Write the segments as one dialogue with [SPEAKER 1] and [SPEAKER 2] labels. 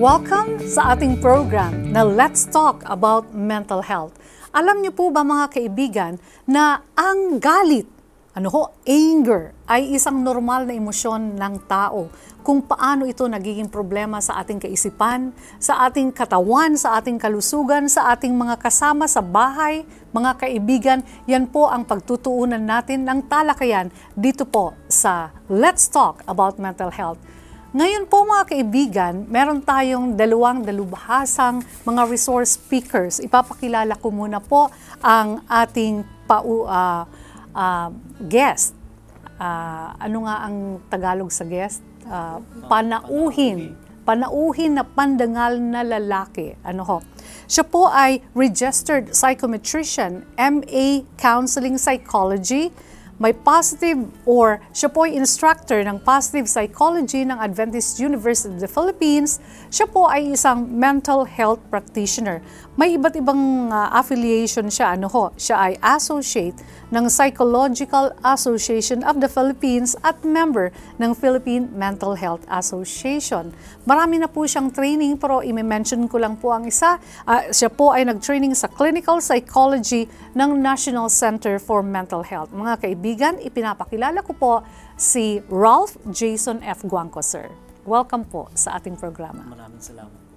[SPEAKER 1] Welcome sa ating program na Let's Talk About Mental Health. Alam niyo po ba mga kaibigan na ang galit, ano ho, anger, ay isang normal na emosyon ng tao kung paano ito nagiging problema sa ating kaisipan, sa ating katawan, sa ating kalusugan, sa ating mga kasama sa bahay, mga kaibigan, yan po ang pagtutuunan natin ng talakayan dito po sa Let's Talk About Mental Health. Ngayon po mga kaibigan, meron tayong dalawang dalubhasang mga resource speakers. Ipapakilala ko muna po ang ating pa, uh, uh, guest. Uh, ano nga ang Tagalog sa guest? Uh, panauhin. Panauhin na pandangal na lalaki. Ano ho? Siya po ay registered psychometrician, MA Counseling Psychology, may positive or siya po ay instructor ng positive psychology ng Adventist University of the Philippines. Siya po ay isang mental health practitioner. May iba't ibang uh, affiliation siya. Ano ho? Siya ay associate ng Psychological Association of the Philippines at member ng Philippine Mental Health Association. Marami na po siyang training pero i-mention ko lang po ang isa. Uh, siya po ay nag-training sa clinical psychology ng National Center for Mental Health. Mga kaibigan, ipinapakilala ko po si Ralph Jason F. Guangco, sir. Welcome po sa ating programa.
[SPEAKER 2] Maraming salamat.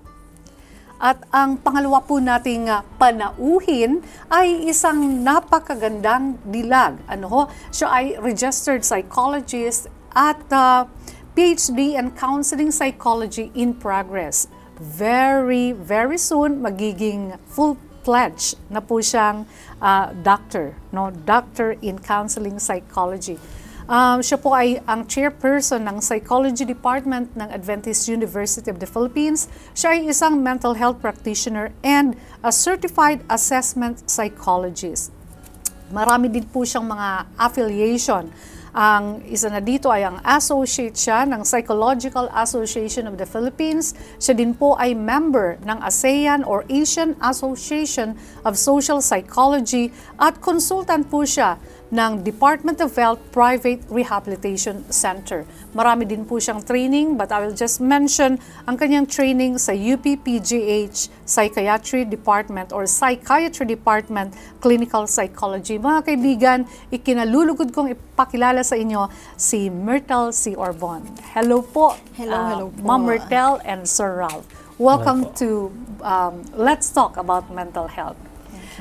[SPEAKER 1] At ang pangalawa po nating uh, panauhin ay isang napakagandang dilag. Ano ho? Siya ay registered psychologist at uh, PhD in Counseling Psychology in Progress. Very, very soon magiging full pledge na po siyang uh, doctor, no? Doctor in Counseling Psychology. Um, siya po ay ang chairperson ng Psychology Department ng Adventist University of the Philippines. Siya ay isang mental health practitioner and a certified assessment psychologist. Marami din po siyang mga affiliation. Ang isa na dito ay ang associate siya ng Psychological Association of the Philippines. Siya din po ay member ng ASEAN or Asian Association of Social Psychology at consultant po siya ng Department of Health Private Rehabilitation Center. Marami din po siyang training but I will just mention ang kanyang training sa UPPGH Psychiatry Department or Psychiatry Department Clinical Psychology. Mga kaibigan, ikinalulugod kong ipakilala sa inyo si Myrtle C. Orbon. Hello po,
[SPEAKER 3] hello, uh, hello po.
[SPEAKER 1] Ma'am Myrtle and Sir Ralph. Welcome to um, Let's Talk About Mental Health.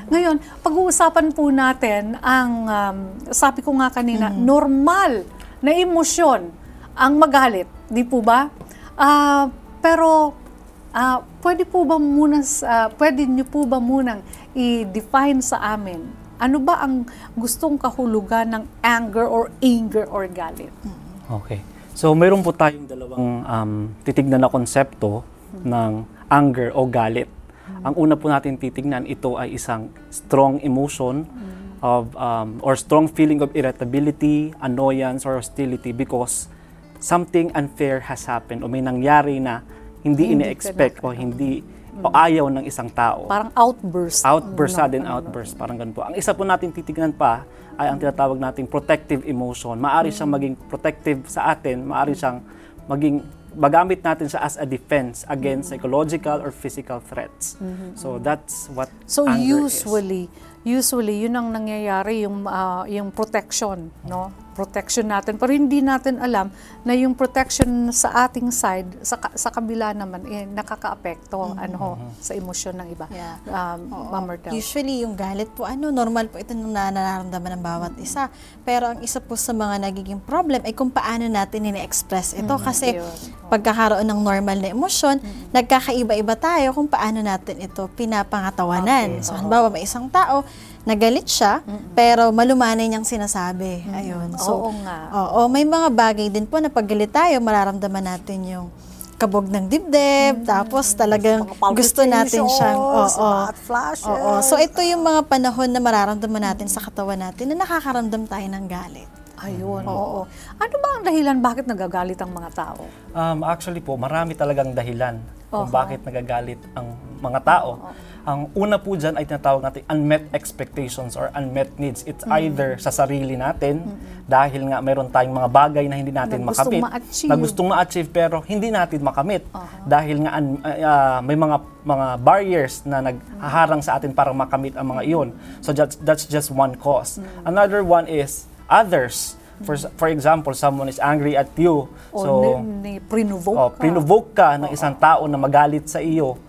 [SPEAKER 1] Ngayon, pag-uusapan po natin ang, um, sabi ko nga kanina, mm-hmm. normal na emosyon ang magalit. Di po ba? Uh, pero, uh, pwede po ba muna, uh, pwede niyo po ba munang i-define sa amin ano ba ang gustong kahulugan ng anger or anger or galit?
[SPEAKER 2] Okay. So, mayroon po tayong dalawang um, titignan na konsepto mm-hmm. ng anger o galit. Ang una po natin titingnan, ito ay isang strong emotion mm. of um, or strong feeling of irritability, annoyance, or hostility because something unfair has happened o may nangyari na hindi, hindi ine-expect o hindi mm. o ayaw ng isang tao.
[SPEAKER 1] Parang outburst.
[SPEAKER 2] Outburst, sudden outburst, parang ganun po. Ang isa po natin titignan pa ay ang tinatawag nating protective emotion. Maari mm. siyang maging protective sa atin, maari siyang maging magamit natin siya as a defense against mm-hmm. psychological or physical threats. Mm-hmm. So that's what
[SPEAKER 1] So usually
[SPEAKER 2] is.
[SPEAKER 1] Usually yun ang nangyayari yung uh, yung protection, no? protection natin. Pero hindi natin alam na yung protection sa ating side, sa, sa kabila naman, eh, nakaka-apekto mm-hmm. ano, mm-hmm. sa emosyon ng iba.
[SPEAKER 3] Yeah.
[SPEAKER 1] Um,
[SPEAKER 3] Usually, yung galit po, ano, normal po ito nung nararamdaman ng bawat mm-hmm. isa. Pero ang isa po sa mga nagiging problem ay kung paano natin ini-express ito. Mm-hmm. Kasi oh. pagkakaroon ng normal na emosyon, mm-hmm. nagkakaiba-iba tayo kung paano natin ito pinapangatawanan. Okay. So, halimbawa, may isang tao, nagalit siya, mm-hmm. pero malumanay niyang sinasabi. Mm-hmm. Ayun.
[SPEAKER 1] So, oo nga.
[SPEAKER 3] Oo, may mga bagay din po na paggalit tayo, mararamdaman natin yung kabog ng dibdib, mm-hmm. tapos talagang gusto natin siyang, oo. Oo, so ito yung mga panahon na mararamdaman natin mm-hmm. sa katawan natin na nakakaramdam tayo ng galit.
[SPEAKER 1] Ayun, oo. Ano ba ang dahilan bakit nagagalit ang mga tao?
[SPEAKER 2] Um, actually po, marami talagang dahilan kung
[SPEAKER 1] Oho.
[SPEAKER 2] bakit nagagalit ang mga tao. Ang una po dyan ay tinatawag natin unmet expectations or unmet needs. It's either sa sarili natin, dahil nga meron tayong mga bagay na hindi natin
[SPEAKER 1] Na gustong
[SPEAKER 2] makamit,
[SPEAKER 1] ma-achieve.
[SPEAKER 2] na gustong ma-achieve pero hindi natin makamit. Dahil nga un- ah, may mga mga barriers na naghaharang sa atin para makamit ang mga iyon. So that's, that's just one cause. Another one is others. For, for example, someone is angry at you.
[SPEAKER 1] O
[SPEAKER 2] so,
[SPEAKER 1] ni, ni prinovoke
[SPEAKER 2] oh,
[SPEAKER 1] ka.
[SPEAKER 2] pinuvoke ka ng isang tao na magalit sa iyo,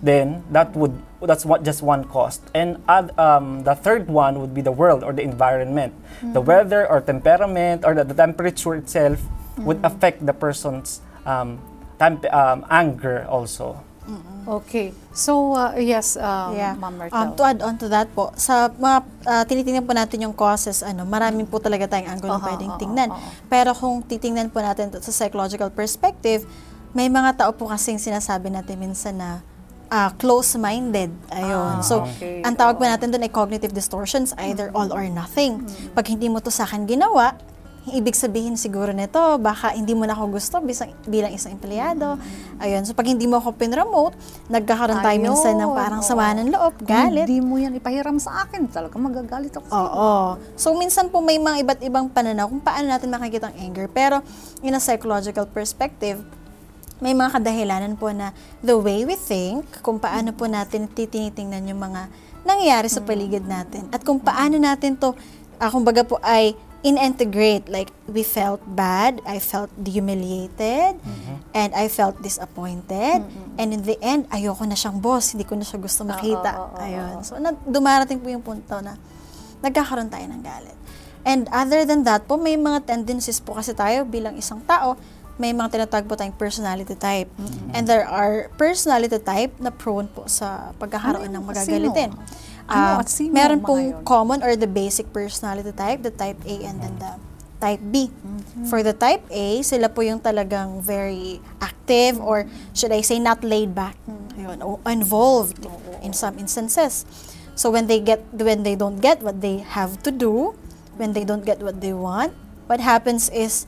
[SPEAKER 2] then that would that's what just one cost. And ad, um, the third one would be the world or the environment. The weather or temperament or the, the temperature itself would affect the person's um, temp- um, anger also.
[SPEAKER 1] Okay. So, uh, yes, um,
[SPEAKER 3] Yeah.
[SPEAKER 1] Ma'am Martel.
[SPEAKER 3] Um, to add on to that po, sa mga ah, tinitingnan po natin yung causes, ano, maraming po talaga tayong angulo
[SPEAKER 1] Aha,
[SPEAKER 3] pwedeng
[SPEAKER 1] oo,
[SPEAKER 3] tingnan.
[SPEAKER 1] oo.
[SPEAKER 3] Pero kung titingnan po natin to sa psychological perspective, may mga tao po kasing sinasabi natin minsan na ah, close-minded. Ayun.
[SPEAKER 1] Ah,
[SPEAKER 3] so,
[SPEAKER 1] okay.
[SPEAKER 3] ang tawag po natin doon ay cognitive distortions, either all or nothing. Pag hindi mo to sa akin ginawa, ibig sabihin siguro nito, baka hindi mo na ako gusto bilang, bilang isang empleyado. Ayun. So, pag hindi mo ako pinromote, nagkakaroon tayo minsan ng
[SPEAKER 1] Ayun,
[SPEAKER 3] parang
[SPEAKER 1] oo.
[SPEAKER 3] sama ng loob,
[SPEAKER 1] Kung
[SPEAKER 3] galit.
[SPEAKER 1] Hindi mo yan ipahiram sa akin, talaga magagalit ako. sa'yo.
[SPEAKER 3] Oo. So, minsan po may mga iba't ibang pananaw kung paano natin makikita ang anger. Pero, in a psychological perspective, may mga kadahilanan po na the way we think, kung paano po natin titinitingnan yung mga nangyayari sa paligid natin. At kung paano natin to, uh, kumbaga po ay in-integrate. Like, we felt bad, I felt humiliated, and I felt disappointed. And in the end, ayoko na siyang boss, hindi ko na siya gusto makita.
[SPEAKER 1] oo, oo,
[SPEAKER 3] Ayun. So, na, dumarating po yung punto na nagkakaroon tayo ng galit. And other than that po, may mga tendencies po kasi tayo bilang isang tao, may mga tinatawag po tayong personality type. And there are personality type na prone po sa pagkakaroon
[SPEAKER 1] Ano
[SPEAKER 3] ng magagalitin.
[SPEAKER 1] Sino?
[SPEAKER 3] Ah,
[SPEAKER 1] Ano at sino
[SPEAKER 3] meron pong
[SPEAKER 1] yun?
[SPEAKER 3] common or the basic personality type, the type A and then the type B. For the type A, sila po yung talagang very active or should I say not laid back. Ayun, o involved in some instances. So when they get when they don't get what they have to do, when they don't get what they want, what happens is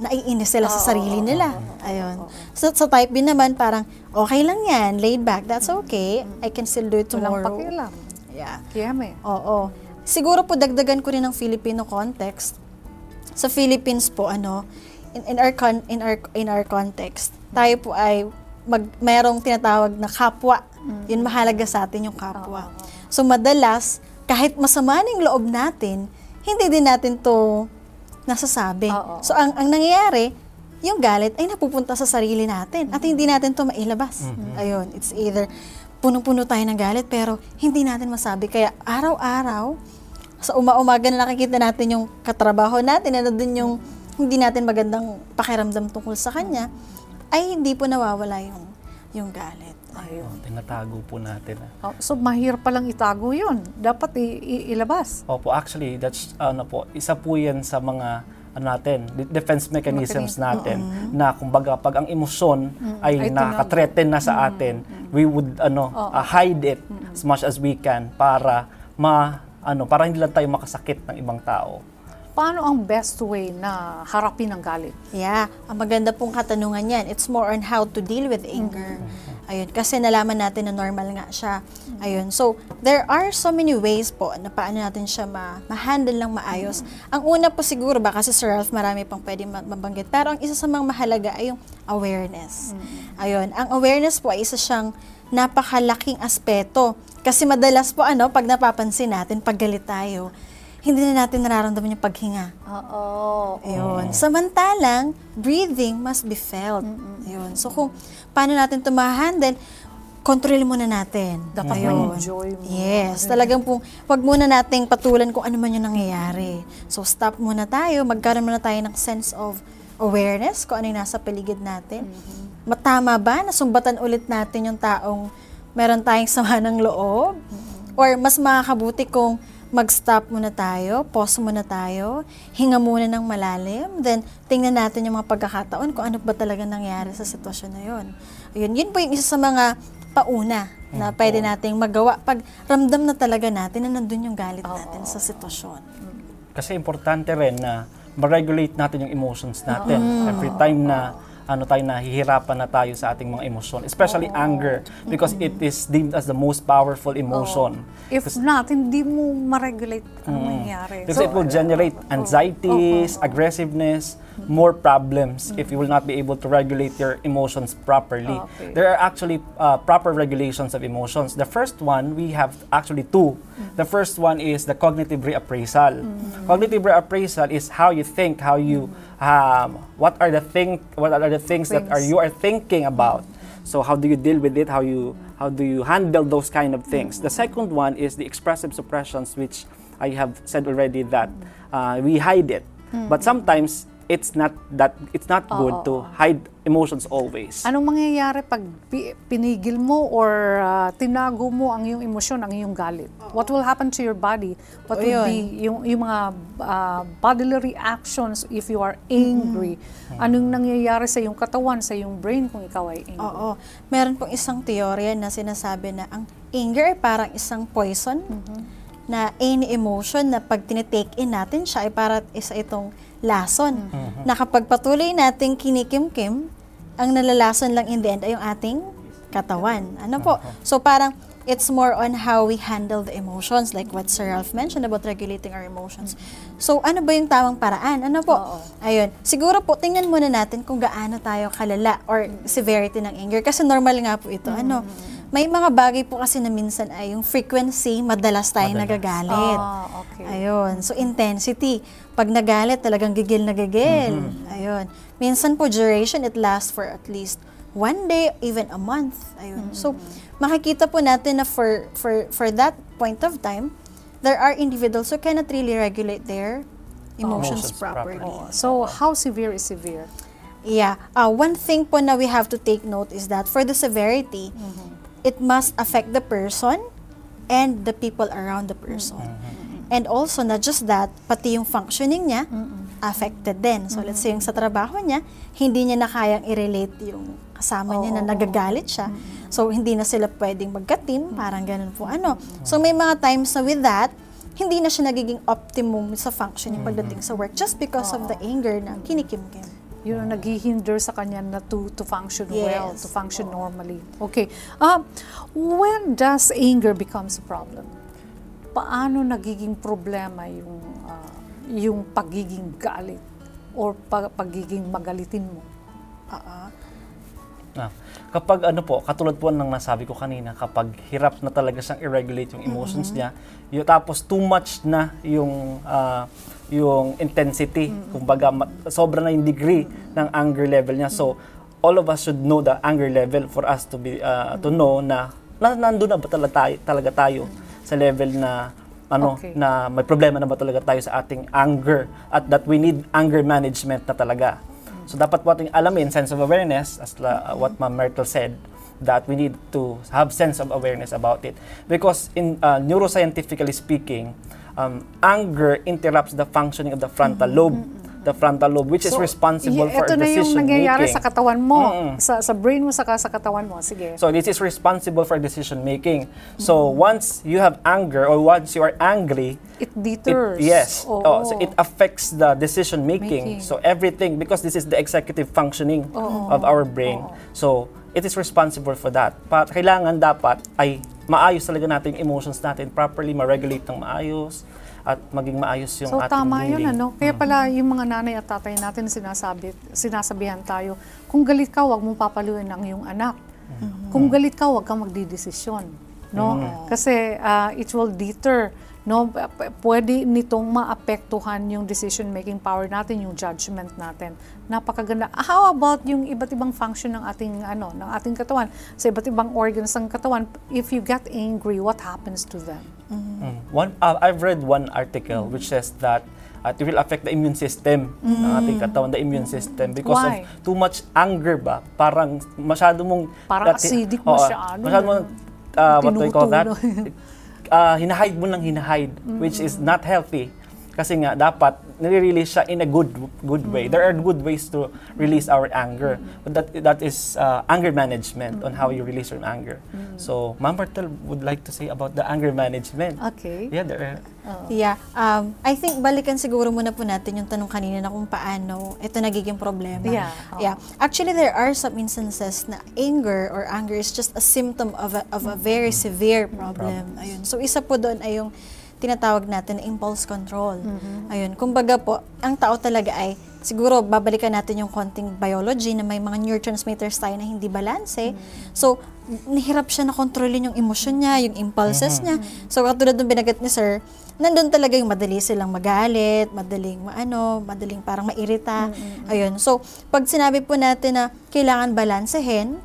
[SPEAKER 3] naiinis sila sa sarili nila. Ayun. So sa type B naman parang okay lang yan, laid back, that's okay. I can still do it
[SPEAKER 1] Walang
[SPEAKER 3] tomorrow.
[SPEAKER 1] pakialam.
[SPEAKER 3] Yeah.
[SPEAKER 1] Kiyame.
[SPEAKER 3] Oo. Siguro po dagdagan ko rin ng Filipino context. Sa Philippines po ano, in, in our con, in our in our context, tayo po ay mag merong tinatawag na kapwa. Yun mahalaga sa atin yung kapwa. So madalas kahit masama ng loob natin, hindi din natin to nasasabi.
[SPEAKER 1] Oo.
[SPEAKER 3] So ang ang nangyayari, yung galit ay napupunta sa sarili natin at hindi natin to mailabas. Ayun, it's either punong-puno tayo ng galit pero hindi natin masabi. Kaya araw-araw, sa uma-umaga na nakikita natin yung katrabaho natin, na nandun yung hindi natin magandang pakiramdam tungkol sa kanya, ay hindi po nawawala yung, yung galit.
[SPEAKER 1] Ayun.
[SPEAKER 2] Oh, tinatago po natin. ah.
[SPEAKER 1] Oh, so, mahirap palang itago yun. Dapat i- i- ilabas.
[SPEAKER 2] Opo, actually, that's ano po, isa po 'yan sa mga ano natin, de- defense mechanisms natin na kumbaga pag ang emosyon ay,
[SPEAKER 1] Ay
[SPEAKER 2] nakaka-threaten na sa atin, we would ano uh, hide it as much as we can para ma ano para hindi lang tayo makasakit ng ibang tao.
[SPEAKER 1] Paano ang best way na harapin ang galit?
[SPEAKER 3] Yeah, ang maganda pong katanungan yan. It's more on how to deal with anger. Ayun, kasi nalaman natin na normal nga siya. Ayun, so there are so many ways po na paano natin siya ma- ma-handle lang maayos. Ang una po siguro, baka si Sir Ralph marami pang pwede ma- mabanggit, pero ang isa sa mga mahalaga ay yung awareness. Ayun, ang awareness po ay isa siyang napakalaking aspeto. Kasi madalas po ano, pag napapansin natin, pag galit tayo, hindi na natin nararamdaman yung paghinga.
[SPEAKER 1] Oo.
[SPEAKER 3] Ayun. Samantalang, breathing must be felt. Ayun. So, kung paano natin ito ma-handle, kontrolin muna natin.
[SPEAKER 1] Dapat
[SPEAKER 3] Ayun.
[SPEAKER 1] ma-enjoy mo.
[SPEAKER 3] Yes. Talagang pong, wag muna nating patulan kung ano man yung nangyayari. So, stop muna tayo. Magkaroon muna tayo ng sense of awareness kung ano yung nasa paligid natin. Matama ba na sumbatan ulit natin yung taong meron tayong sama ng loob? Or mas makakabuti kung mag-stop muna tayo, pause muna tayo, hinga muna ng malalim, then tingnan natin yung mga pagkakataon kung ano ba talaga nangyari sa sitwasyon na yun. Ayun, yun po yung isa sa mga pauna na pwede nating magawa pag ramdam na talaga natin na nandun yung galit natin sa sitwasyon.
[SPEAKER 2] Kasi importante rin na ma-regulate natin yung emotions natin. Every time na ano tayo nahihirapan na tayo sa ating mga emosyon, especially anger because it is deemed as the most powerful emotion.
[SPEAKER 1] If not, hindi mo ma-regulate ang
[SPEAKER 2] Mm.
[SPEAKER 1] mangyayari.
[SPEAKER 2] Because it will generate anxieties, aggressiveness, more problems if you will not be able to regulate your emotions properly.
[SPEAKER 1] Okay.
[SPEAKER 2] There are actually uh, proper regulations of emotions. The first one, we have actually two. The first one is the cognitive reappraisal. Cognitive reappraisal is how you think, how you, um, what are the thing, what are the things, that are you are thinking about. So how do you deal with it? How you how do you handle those kind of things? The second one is the expressive suppressions, which I have said already that uh, we hide it. But sometimes it's not that it's not good to hide emotions always.
[SPEAKER 1] Anong mangyayari pag pi- pinigil mo or ah, tinago mo ang iyong emosyon, ang iyong galit? What will happen to your body? What will
[SPEAKER 3] yun.
[SPEAKER 1] be yung, yung mga ah, bodily reactions if you are angry? Anong nangyayari sa iyong katawan, sa iyong brain kung ikaw ay angry?
[SPEAKER 3] Oo. Meron pong isang teorya na sinasabi na ang anger ay parang isang poison na any emotion na pag tinitake in natin siya ay parang isa itong lason. Na kapag patuloy nating kinikimkim, ang nalalason lang in the end ay yung ating katawan. Ano po? So parang it's more on how we handle the emotions like what Sir Ralph mentioned about regulating our emotions. So ano ba yung tamang paraan? Ano po?
[SPEAKER 1] Oo.
[SPEAKER 3] Ayun. Siguro po, tingnan muna natin kung gaano tayo kalala or severity ng anger. Kasi normal nga po ito. Ano, may mga bagay po kasi na minsan ay yung frequency, madalas tayo
[SPEAKER 2] Madalas.
[SPEAKER 3] nagagalit.
[SPEAKER 1] Ah, okay.
[SPEAKER 3] Ayun. So, intensity. Pag nagalit, talagang gigil na gigil. Ayun. Minsan po, duration, it lasts for at least one day, even a month. Ayun. So, makikita po natin na for, for, for that point of time, there are individuals who cannot really regulate their emotions,
[SPEAKER 2] Emotions
[SPEAKER 3] properly.
[SPEAKER 2] properly.
[SPEAKER 1] So, how severe is severe?
[SPEAKER 3] Yeah. Uh, one thing po na we have to take note is that for the severity, it must affect the person and the people around the person. And also, not just that, pati yung functioning niya, affected din. So, let's say yung sa trabaho niya, hindi niya na kayang i-relate yung kasama niya na
[SPEAKER 1] Oo.
[SPEAKER 3] nagagalit siya. So, hindi na sila pwedeng magka-team, parang ganun po. Ano. So, may mga times na with that, hindi na siya nagiging optimum sa functioning pagdating sa work just because of the anger na kinikimkim.
[SPEAKER 1] Yun ang naghihinder sa kanya na to, to function well,
[SPEAKER 3] Yes.
[SPEAKER 1] to function normally. Okay. Um, when does anger becomes a problem? Paano nagiging problema yung ah, yung pagiging galit or pa- pagiging magalitin mo?
[SPEAKER 3] Oo.
[SPEAKER 2] Ah, kapag ano po, katulad po ng nasabi ko kanina, kapag hirap na talaga siyang i-regulate yung emotions niya, yung, tapos too much na yung ah, yung intensity, kumbaga ma- sobra na yung degree ng anger level niya. So all of us should know the anger level for us to be ah, to know na, na nandun na ba talaga tayo, talaga tayo sa level na ano
[SPEAKER 1] Okay.
[SPEAKER 2] na may problema na ba talaga tayo sa ating anger at that we need anger management na talaga. So dapat po ating alamin, sense of awareness, as la, uh, what Ma'am Myrtle said, that we need to have sense of awareness about it. Because in uh, neuroscientifically speaking, um, anger interrupts the functioning of the frontal lobe. The frontal lobe, which is
[SPEAKER 1] So,
[SPEAKER 2] responsible
[SPEAKER 1] y-
[SPEAKER 2] for
[SPEAKER 1] ito na yung
[SPEAKER 2] decision
[SPEAKER 1] nangyayari
[SPEAKER 2] making.
[SPEAKER 1] sa katawan mo,
[SPEAKER 2] Mm-mm.
[SPEAKER 1] sa, sa brain mo, saka sa katawan mo. Sige.
[SPEAKER 2] So this is responsible for decision making. So once you have anger or once you are angry,
[SPEAKER 1] it
[SPEAKER 2] it,
[SPEAKER 1] deters.
[SPEAKER 2] yes,
[SPEAKER 1] Oo.
[SPEAKER 2] oh, so it affects the decision making.
[SPEAKER 1] Making.
[SPEAKER 2] So everything because this is the executive functioning
[SPEAKER 1] Oo.
[SPEAKER 2] of our brain.
[SPEAKER 1] Oo.
[SPEAKER 2] So it is responsible for that. Pa kailangan dapat ay maayos talaga natin yung emotions natin, properly ma-regulate ng maayos at maging maayos yung
[SPEAKER 1] So
[SPEAKER 2] ating
[SPEAKER 1] tama yun ano. Kaya pala yung mga nanay at tatay natin sinasabi, sinasabihan tayo, kung galit ka, wag mong papaluin ang iyong anak. Kung galit ka, wag kang magdidesisyon. No? Kasi ah, it will deter. No, pwede nitong maapektuhan yung decision making power natin, yung judgment natin. Napakaganda. How about yung iba't ibang function ng ating ano, ng ating katawan, sa iba't ibang organs ng katawan, if you get angry, what happens to them?
[SPEAKER 2] Mm. One, uh, I've read one article which says that uh, it will affect the immune system ng ating katawan, the immune system because
[SPEAKER 1] Why?
[SPEAKER 2] of too much anger ba? Parang masyado mong
[SPEAKER 1] Parang
[SPEAKER 2] dati-
[SPEAKER 1] acidic
[SPEAKER 2] Oo,
[SPEAKER 1] masyado.
[SPEAKER 2] Masyado mong uh, what do you call that? Uh, hinahide mo ng hinahide which is not healthy. Kasi nga, dapat nire-release siya in a good good way. There are good ways to release our anger. But that that is uh, anger management on how you release your anger. So, Ma'am Martel would like to say about the anger management.
[SPEAKER 1] Okay.
[SPEAKER 2] Yeah, there are,
[SPEAKER 3] Yeah. Um, I think balikan siguro muna po natin yung tanong kanina na kung paano ito nagiging problema.
[SPEAKER 1] Yeah. Oo.
[SPEAKER 3] Yeah. Actually, there are some instances na anger or anger is just a symptom of a, of a very severe problem. Ayun. So, isa po doon ay yung tinatawag natin na impulse control. Ayun. Kumbaga po, ang tao talaga ay siguro babalikan natin yung konting biology na may mga neurotransmitters tayo na hindi balanse. So, nahirap siya na kontrolin yung emosyon niya, yung impulses niya. So, katulad ng binagat ni Sir, nandun talaga yung madali silang magalit, madaling maano, madaling parang mairita. Ayun. So, pag sinabi po natin na kailangan balansehin,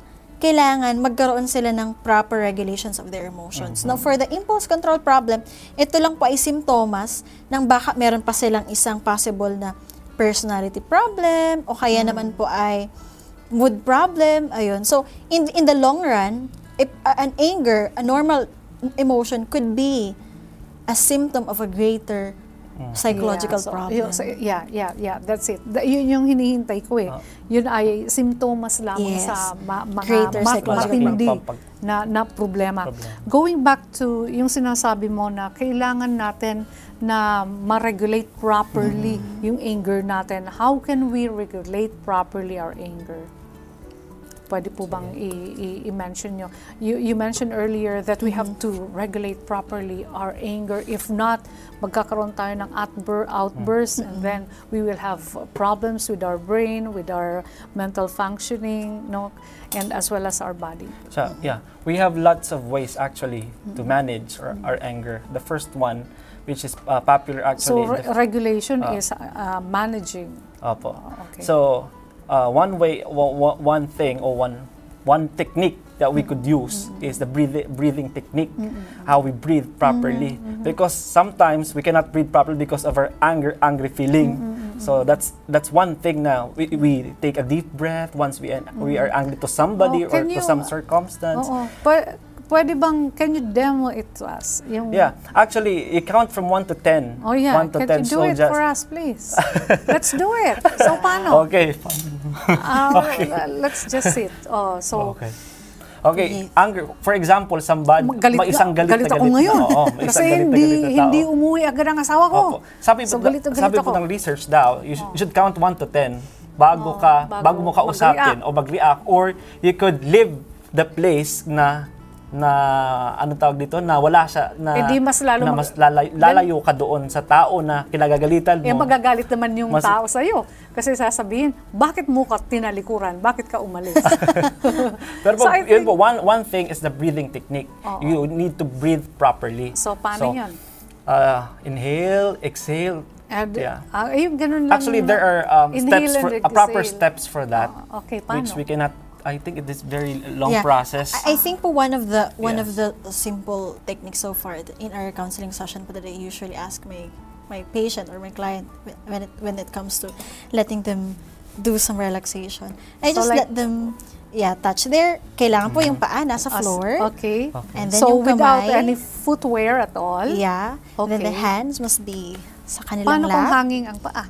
[SPEAKER 3] kailangan magkaroon sila ng proper regulations of their emotions. Now, for the impulse control problem, ito lang po ay simptomas ng baka meron pa silang isang possible na personality problem o kaya naman po ay mood problem. Ayun. So, in in the long run, if, uh, an anger, a normal emotion could be a symptom of a greater psychological
[SPEAKER 1] Yeah, so,
[SPEAKER 3] problem.
[SPEAKER 1] yun- so, yeah, yeah, yeah, that's it. Da- yun yung hinihintay ko eh.
[SPEAKER 2] Ah.
[SPEAKER 1] Yun ay simptomas lamang
[SPEAKER 3] Yes.
[SPEAKER 1] sa ma- mga
[SPEAKER 3] Greater
[SPEAKER 1] ma- matindi na, na problema.
[SPEAKER 2] Problema.
[SPEAKER 1] Going back to yung sinasabi mo na kailangan natin na ma-regulate properly yung anger natin. How can we regulate properly our anger? Pwede po bang i-mention nyo? You, you mentioned earlier that we have to regulate properly our anger. If not, magkakaroon tayo ng outbur- outbursts and then we will have problems with our brain, with our mental functioning, no, and as well as our body.
[SPEAKER 2] So, yeah, we have lots of ways actually to manage our, our anger. The first one, which is uh, popular
[SPEAKER 1] So
[SPEAKER 2] actually.
[SPEAKER 1] re- regulation
[SPEAKER 2] Ah.
[SPEAKER 1] is uh, managing.
[SPEAKER 2] Opo.
[SPEAKER 1] okay.
[SPEAKER 2] So, uh, one way, wa- wa- one thing or one one technique that we could use is the breathing breathing technique, how we breathe properly. Because sometimes we cannot breathe properly because of our anger, angry feeling. So that's that's one thing now. We, we take a deep breath once we we are angry to somebody
[SPEAKER 1] Oh,
[SPEAKER 2] or to
[SPEAKER 1] you-
[SPEAKER 2] some circumstance.
[SPEAKER 1] Oo. Pwe- pwede bang, can you demo it to us? Yung,
[SPEAKER 2] Yeah, actually, you count from one to ten.
[SPEAKER 1] Oh yeah,
[SPEAKER 2] One to
[SPEAKER 1] can
[SPEAKER 2] ten.
[SPEAKER 1] you do
[SPEAKER 2] so
[SPEAKER 1] it for us, please? Let's do it. So, paano?
[SPEAKER 2] okay.
[SPEAKER 1] Ah, let's just sit. Oh, so,
[SPEAKER 2] Okay. Okay, anger. For example, somebody,
[SPEAKER 1] galit,
[SPEAKER 2] may isang galit,
[SPEAKER 1] galit
[SPEAKER 2] na
[SPEAKER 1] ako
[SPEAKER 2] galit
[SPEAKER 1] ngayon.
[SPEAKER 2] Na, oo, may
[SPEAKER 1] Kasi
[SPEAKER 2] isang galit
[SPEAKER 1] hindi,
[SPEAKER 2] galit
[SPEAKER 1] hindi umuwi agad ang asawa ko.
[SPEAKER 2] Opo. Sabi,
[SPEAKER 1] so,
[SPEAKER 2] po-
[SPEAKER 1] galit galit
[SPEAKER 2] sabi po
[SPEAKER 1] ako.
[SPEAKER 2] ng research daw, you, you should count 1 to 10 bago
[SPEAKER 1] Oh,
[SPEAKER 2] ka
[SPEAKER 1] bago
[SPEAKER 2] bago mo kausapin
[SPEAKER 1] mag-react.
[SPEAKER 2] o mag-react or you could leave the place na na ano tawag dito na wala siya na
[SPEAKER 1] Eh, di mas lalo
[SPEAKER 2] na mas lalay- lalayo ka doon sa tao na kinagagalitan mo.
[SPEAKER 1] Eh, magagalit naman yung
[SPEAKER 2] Mas-
[SPEAKER 1] tao sa'yo. Kasi sasabihin, bakit mo ka tinalikuran? Bakit ka umalis?
[SPEAKER 2] Pero po,
[SPEAKER 1] So, I
[SPEAKER 2] yun po, one, one thing is the breathing technique.
[SPEAKER 1] Oo.
[SPEAKER 2] You need to breathe properly.
[SPEAKER 1] so, paano yun?
[SPEAKER 2] uh, inhale, exhale.
[SPEAKER 1] And,
[SPEAKER 2] Yeah.
[SPEAKER 1] ah, ayun, ganun lang.
[SPEAKER 2] Actually, there are um, steps for, uh, proper steps for that,
[SPEAKER 1] Ah, okay, paano?
[SPEAKER 2] which we cannot. I think it is very long
[SPEAKER 3] Yeah.
[SPEAKER 2] process.
[SPEAKER 3] I, I think po one of the one of
[SPEAKER 2] Yes.
[SPEAKER 3] the simple techniques so far in our counseling session po that I usually ask my my patient or my client wh- when it when it comes to letting them do some relaxation. I
[SPEAKER 1] So
[SPEAKER 3] just
[SPEAKER 1] like-
[SPEAKER 3] let them yeah, touch their kailangan po yung paa nasa
[SPEAKER 1] As-
[SPEAKER 3] floor.
[SPEAKER 1] Okay.
[SPEAKER 3] And then
[SPEAKER 1] so,
[SPEAKER 3] yung
[SPEAKER 1] without
[SPEAKER 3] kamay,
[SPEAKER 1] any footwear at all?
[SPEAKER 3] yeah. And then the
[SPEAKER 1] Okay.
[SPEAKER 3] hands must be sa kanilang
[SPEAKER 1] Paano kung
[SPEAKER 3] lap.
[SPEAKER 1] hanging ang paa?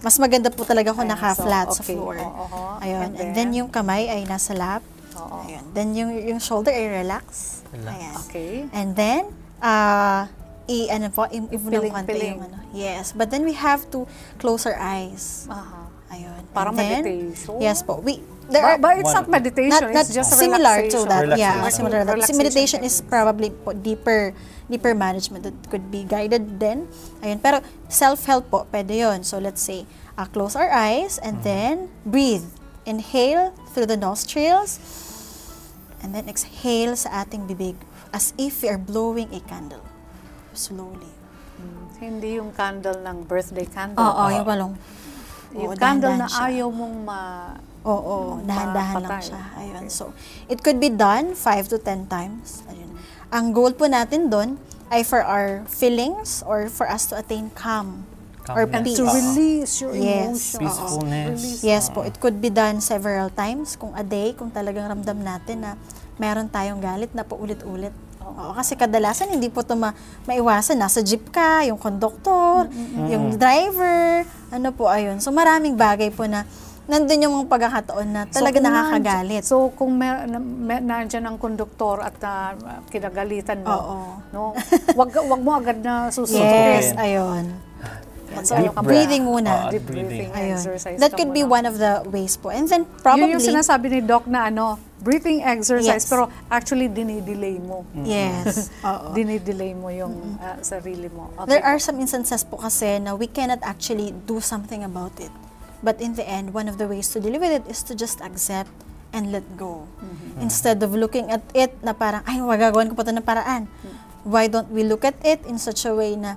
[SPEAKER 3] Mas maganda po talaga kung naka-flat
[SPEAKER 1] so,
[SPEAKER 3] sa
[SPEAKER 1] okay.
[SPEAKER 3] floor.
[SPEAKER 1] Oo, oo.
[SPEAKER 3] Ayun.
[SPEAKER 1] And
[SPEAKER 3] And, then,
[SPEAKER 1] then?
[SPEAKER 3] yung kamay ay nasa lap.
[SPEAKER 1] Oo.
[SPEAKER 3] Ayun. Then yung yung shoulder ay relax.
[SPEAKER 2] Relax.
[SPEAKER 3] Ayan.
[SPEAKER 1] Okay.
[SPEAKER 3] And then, uh, i ano po, i- i-
[SPEAKER 1] Piling,
[SPEAKER 3] ng konti
[SPEAKER 1] piling.
[SPEAKER 3] yung ano. Yes, but then we have to close our eyes.
[SPEAKER 1] Aha.
[SPEAKER 3] Ayun.
[SPEAKER 1] Parang
[SPEAKER 3] And then,
[SPEAKER 1] meditation?
[SPEAKER 3] Yes po. We there
[SPEAKER 1] But,
[SPEAKER 3] are
[SPEAKER 1] but it's not meditation,
[SPEAKER 3] not, not
[SPEAKER 1] it's just
[SPEAKER 3] similar
[SPEAKER 1] relaxation.
[SPEAKER 3] to that. Yeah,
[SPEAKER 2] Relaxation.
[SPEAKER 3] similar to that. Meditation is probably po deeper deeper management that could be guided then. Ayun. Pero self-help po, pwede yun. So let's say, uh, close our eyes and then breathe. Inhale through the nostrils and then exhale sa ating bibig as if we are blowing a candle. Slowly.
[SPEAKER 1] Hindi yung candle ng birthday candle.
[SPEAKER 3] Oo, yung walong.
[SPEAKER 1] Yung
[SPEAKER 3] Oo,
[SPEAKER 1] candle na
[SPEAKER 3] siya.
[SPEAKER 1] ayaw mong ma...
[SPEAKER 3] Oo, dahan-dahan lang siya. Ayun.
[SPEAKER 1] Okay.
[SPEAKER 3] So, it could be done 5 to 10 times. Ayun. Ang goal po natin doon ay for our feelings or for us to attain calm or peace.
[SPEAKER 1] to release your
[SPEAKER 3] Yes.
[SPEAKER 1] emotions.
[SPEAKER 2] Peacefulness.
[SPEAKER 1] Release.
[SPEAKER 3] Yes po, it could be done several times kung a day, kung talagang ramdam natin na meron tayong galit na paulit-ulit. Oo, kasi kadalasan hindi po ito ma- maiwasan. Nasa jeep ka, yung conductor, yung driver, ano po, ayun. So maraming bagay po na nandun yung mga pagkakataon na talaga
[SPEAKER 1] kung
[SPEAKER 3] nakakagalit.
[SPEAKER 1] nandyan- so kung may, na, may, nandyan ang konduktor at ah, kinagalitan mo,
[SPEAKER 3] Oo.
[SPEAKER 1] no? wag, wag mo agad na susunod.
[SPEAKER 3] yes, ayun.
[SPEAKER 1] So,
[SPEAKER 2] Deep
[SPEAKER 1] ka ba?
[SPEAKER 3] breathing muna.
[SPEAKER 2] Ah,
[SPEAKER 1] Deep
[SPEAKER 2] breathing.
[SPEAKER 3] Ayun.
[SPEAKER 1] exercise
[SPEAKER 3] That could be
[SPEAKER 1] muna.
[SPEAKER 3] one of the ways po. And then
[SPEAKER 1] Yun
[SPEAKER 3] probably,
[SPEAKER 1] yung sinasabi ni Doc na ano, breathing exercise,
[SPEAKER 3] Yes.
[SPEAKER 1] pero actually dinidelay mo.
[SPEAKER 3] yes, oo.
[SPEAKER 1] Dinidelay mo yung ah, sarili mo. Okay.
[SPEAKER 3] There are some instances po kasi na we cannot actually do something about it. But in the end, one of the ways to deal with it is to just accept and let go. Instead of looking at it na parang, ay, magagawan ko pa ito ng paraan. Why don't we look at it in such a way na,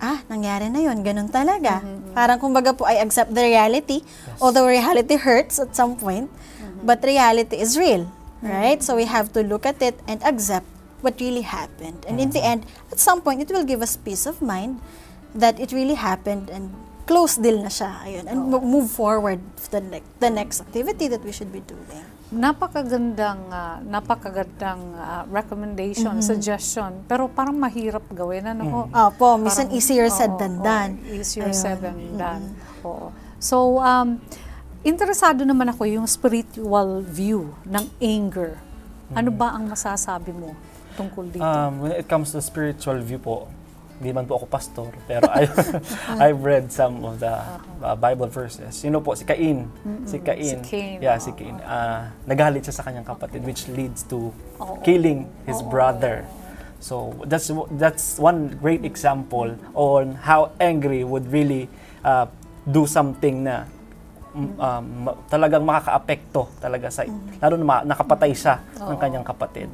[SPEAKER 3] ah, nangyari na yon ganun talaga. Parang kumbaga po, I accept the reality, although reality hurts at some point, but reality is real, right? So we have to look at it and accept what really happened. And in the end, at some point, it will give us peace of mind that it really happened and close deal na siya. Ayun. And mo- move forward to the, ne- the next activity that we should be doing.
[SPEAKER 1] napakagandang ah, napakagandang ah, recommendation, suggestion, pero parang mahirap gawin ano ho?
[SPEAKER 3] Opo, minsan
[SPEAKER 1] Parang-
[SPEAKER 3] easier said
[SPEAKER 1] oo,
[SPEAKER 3] than
[SPEAKER 1] oo,
[SPEAKER 3] done.
[SPEAKER 1] easier
[SPEAKER 3] Ayun.
[SPEAKER 1] said than done. Oo. So, um, interesado naman ako yung spiritual view ng anger. Ano ba ang masasabi mo tungkol dito?
[SPEAKER 2] Um, when it comes to spiritual view po, hindi man po ako pastor, pero I, I've read some of the uh, Bible verses. You know po, si Cain, si Cain,
[SPEAKER 1] Si Cain,
[SPEAKER 2] yeah, si Cain, ah, nagalit siya sa kanyang kapatid, which leads to killing his brother. So that's that's one great example on how angry would really uh, do something na mm, um, talagang makakaapekto talaga sa lalo na nakapatay siya ng kanyang kapatid.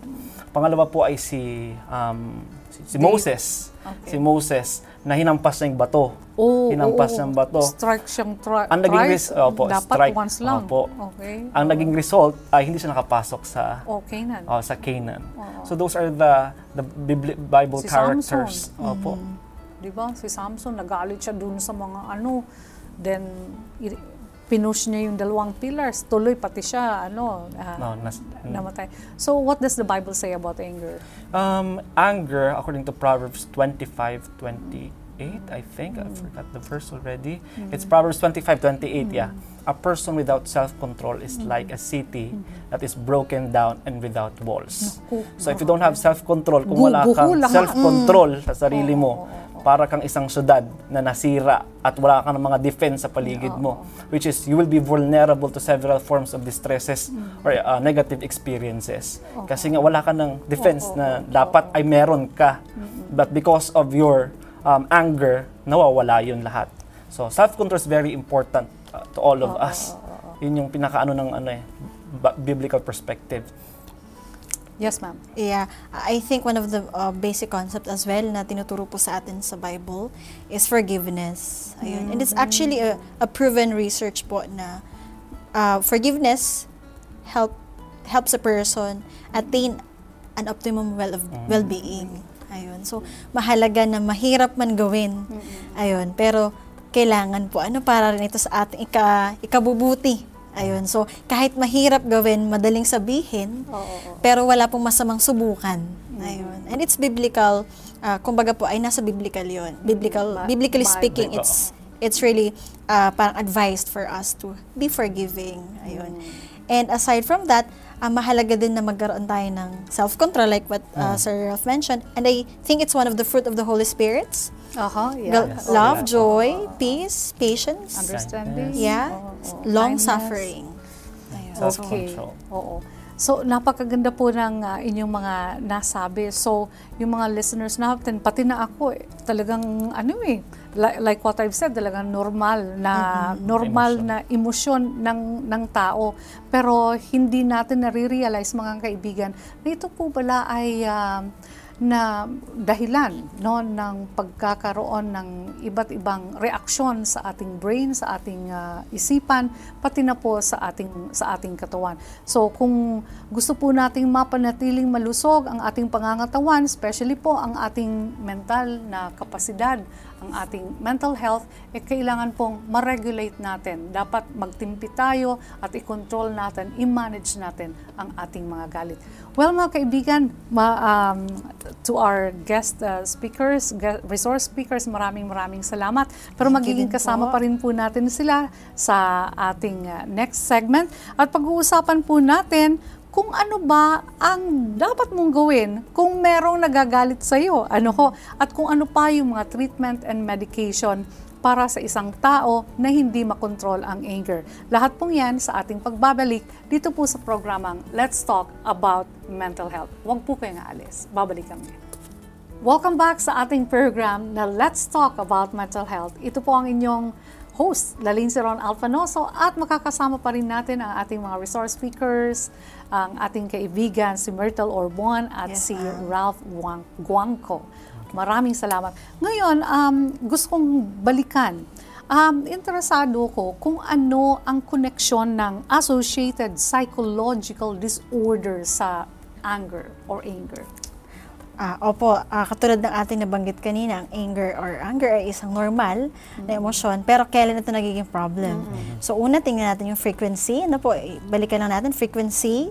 [SPEAKER 2] Pangalawa po ay si um, si, si. Moses.
[SPEAKER 1] Okay.
[SPEAKER 2] Si Moses na hinampas niya yung bato.
[SPEAKER 1] Oo,
[SPEAKER 2] hinampas
[SPEAKER 1] oo.
[SPEAKER 2] niyang bato.
[SPEAKER 1] Strike siyang tri-
[SPEAKER 2] Ang naging res- opo,
[SPEAKER 1] Dapat
[SPEAKER 2] strike.
[SPEAKER 1] once lang.
[SPEAKER 2] Opo.
[SPEAKER 1] Okay.
[SPEAKER 2] Ang naging result ay hindi siya nakapasok sa
[SPEAKER 1] Okay na.
[SPEAKER 2] oh, sa Canaan. So those are the the Bible
[SPEAKER 1] Si
[SPEAKER 2] characters.
[SPEAKER 1] Samson.
[SPEAKER 2] Opo.
[SPEAKER 1] Di ba? Si Samson, nagalit siya dun sa mga ano. Then, pinush niya yung dalawang pillars. Tuloy, pati siya, ano, ah,
[SPEAKER 2] No, nas-
[SPEAKER 1] namatay. So, what does the Bible say about anger?
[SPEAKER 2] Um, anger, according to Proverbs 25, 28, I think, I forgot the verse already. It's Proverbs 25, 28, yeah. A person without self-control is like a city that is broken down and without walls.
[SPEAKER 1] Naku,
[SPEAKER 2] So if you don't have self-control, kung wala kang
[SPEAKER 1] lang.
[SPEAKER 2] self-control sa sarili mo, para kang isang syudad na nasira at wala kang mga defense sa paligid mo, which is you will be vulnerable to several forms of distresses or uh, negative experiences. Kasi nga wala ka ng defense na dapat ay meron ka. But because of your um, anger, nawawala yun lahat. So self-control is very important uh, to all of us. Yun yung pinakaano ng ano eh, biblical perspective.
[SPEAKER 1] Yes, ma'am.
[SPEAKER 3] Yeah, I think one of the uh, basic concepts as well na tinuturo po sa atin sa Bible is forgiveness. Ayun. And it's actually a, a proven research po na uh, forgiveness help helps a person attain an optimum well of well-being. Ayun. So mahalaga na mahirap man gawin. Ayun, pero kailangan po ano para rin ito sa ating ika, ikabubuti. Ayun. So kahit mahirap gawin, madaling sabihin,
[SPEAKER 1] Oo.
[SPEAKER 3] pero wala pong masamang subukan. Ayun. And it's biblical. Uh, kumbaga po ay nasa biblical 'yon. Biblical
[SPEAKER 1] Ba-
[SPEAKER 3] biblically speaking, it's it's really uh, parang advised for us to be forgiving. Ayun. And aside from that, uh, mahalaga din na magkaroon tayo ng self-control like what uh, Sir Ralph mentioned. And I think it's one of the fruit of the Holy Spirits.
[SPEAKER 1] Aha, yeah.
[SPEAKER 3] Gal-
[SPEAKER 2] Yes.
[SPEAKER 3] Love,
[SPEAKER 2] Yeah.
[SPEAKER 3] joy, peace, patience,
[SPEAKER 1] Understanding.
[SPEAKER 3] yeah,
[SPEAKER 1] Oo, oo.
[SPEAKER 3] long
[SPEAKER 1] Kindness.
[SPEAKER 3] suffering. Ayun.
[SPEAKER 1] Okay. Oo. So, napakaganda po ng ah, inyong mga nasabi. So, yung mga listeners natin, pati na ako, eh, talagang ano eh, li- like what I've said, talagang normal na normal
[SPEAKER 2] Emosyon.
[SPEAKER 1] na emosyon ng ng tao. Pero hindi natin nare-realize mga kaibigan na ito po pala ay ah, na dahilan no ng pagkakaroon ng iba't ibang reaksyon sa ating brain, sa ating ah, isipan, pati na po sa ating sa ating katawan. So kung gusto po nating mapanatiling malusog ang ating pangangatawan, especially po ang ating mental na kapasidad ang ating mental health, eh kailangan pong ma-regulate natin. Dapat magtimpi tayo at i-control natin, i-manage natin ang ating mga galit. Well, mga kaibigan, ma, um, to our guest uh, speakers, resource speakers, maraming maraming salamat. Pero
[SPEAKER 3] Thank
[SPEAKER 1] magiging kasama
[SPEAKER 3] po.
[SPEAKER 1] pa rin po natin sila sa ating uh, next segment. At pag-uusapan po natin kung ano ba ang dapat mong gawin kung merong nagagalit sa iyo. Ano ho? At kung ano pa yung mga treatment and medication para sa isang tao na hindi makontrol ang anger. Lahat pong yan sa ating pagbabalik dito po sa programang Let's Talk About Mental Health. Huwag po kayong aalis. Babalik kami. Welcome back sa ating program na Let's Talk About Mental Health. Ito po ang inyong host, Lalin Ron Alfanoso at makakasama pa rin natin ang ating mga resource speakers, ang ating kaibigan si Myrtle Orbon at
[SPEAKER 3] Yes,
[SPEAKER 1] si
[SPEAKER 3] ma'am.
[SPEAKER 1] Ralph Guang- Guangco. Maraming salamat. Ngayon, um, gusto kong balikan. Um, interesado ko kung ano ang koneksyon ng associated psychological disorder sa anger or anger.
[SPEAKER 3] Ah, opo, ah, katulad ng ating nabanggit kanina, ang anger or anger ay isang normal na emosyon, pero kailan ito nagiging problem? So una, tingnan natin yung frequency. Ano po, eh, balikan lang natin, frequency,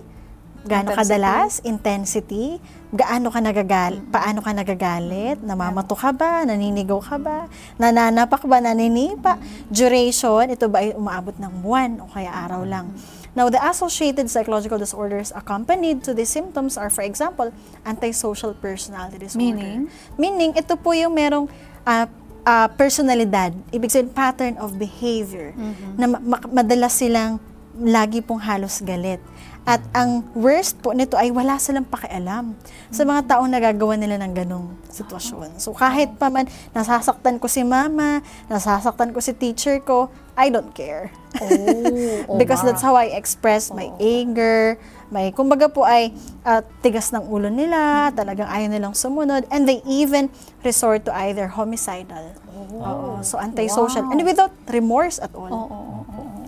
[SPEAKER 3] gaano kadalas, intensity, gaano ka nagagal, paano ka nagagalit, namamato ka ba, naninigaw ka ba, nananapak ba, naninipa, duration, ito ba ay umaabot ng buwan o kaya araw lang. Now, the associated psychological disorders accompanied to these symptoms are, for example, antisocial personality disorder.
[SPEAKER 1] Meaning?
[SPEAKER 3] Meaning, ito po yung merong ah, ah, personalidad, ibig sabihin pattern of behavior, na ma- ma- madalas silang lagi pong halos galit. At ang worst po nito ay wala silang pakialam sa mga taong nagagawa nila ng ganong sitwasyon. So kahit pa man nasasaktan ko si mama, nasasaktan ko si teacher ko, I don't care.
[SPEAKER 1] Oh,
[SPEAKER 3] Because that's how I express my anger, may kumbaga po ay ah, tigas ng ulo nila, talagang ayaw nilang sumunod, and they even resort to either homicidal. Oo. So antisocial.
[SPEAKER 1] Wow.
[SPEAKER 3] And without remorse at all.
[SPEAKER 1] Oo,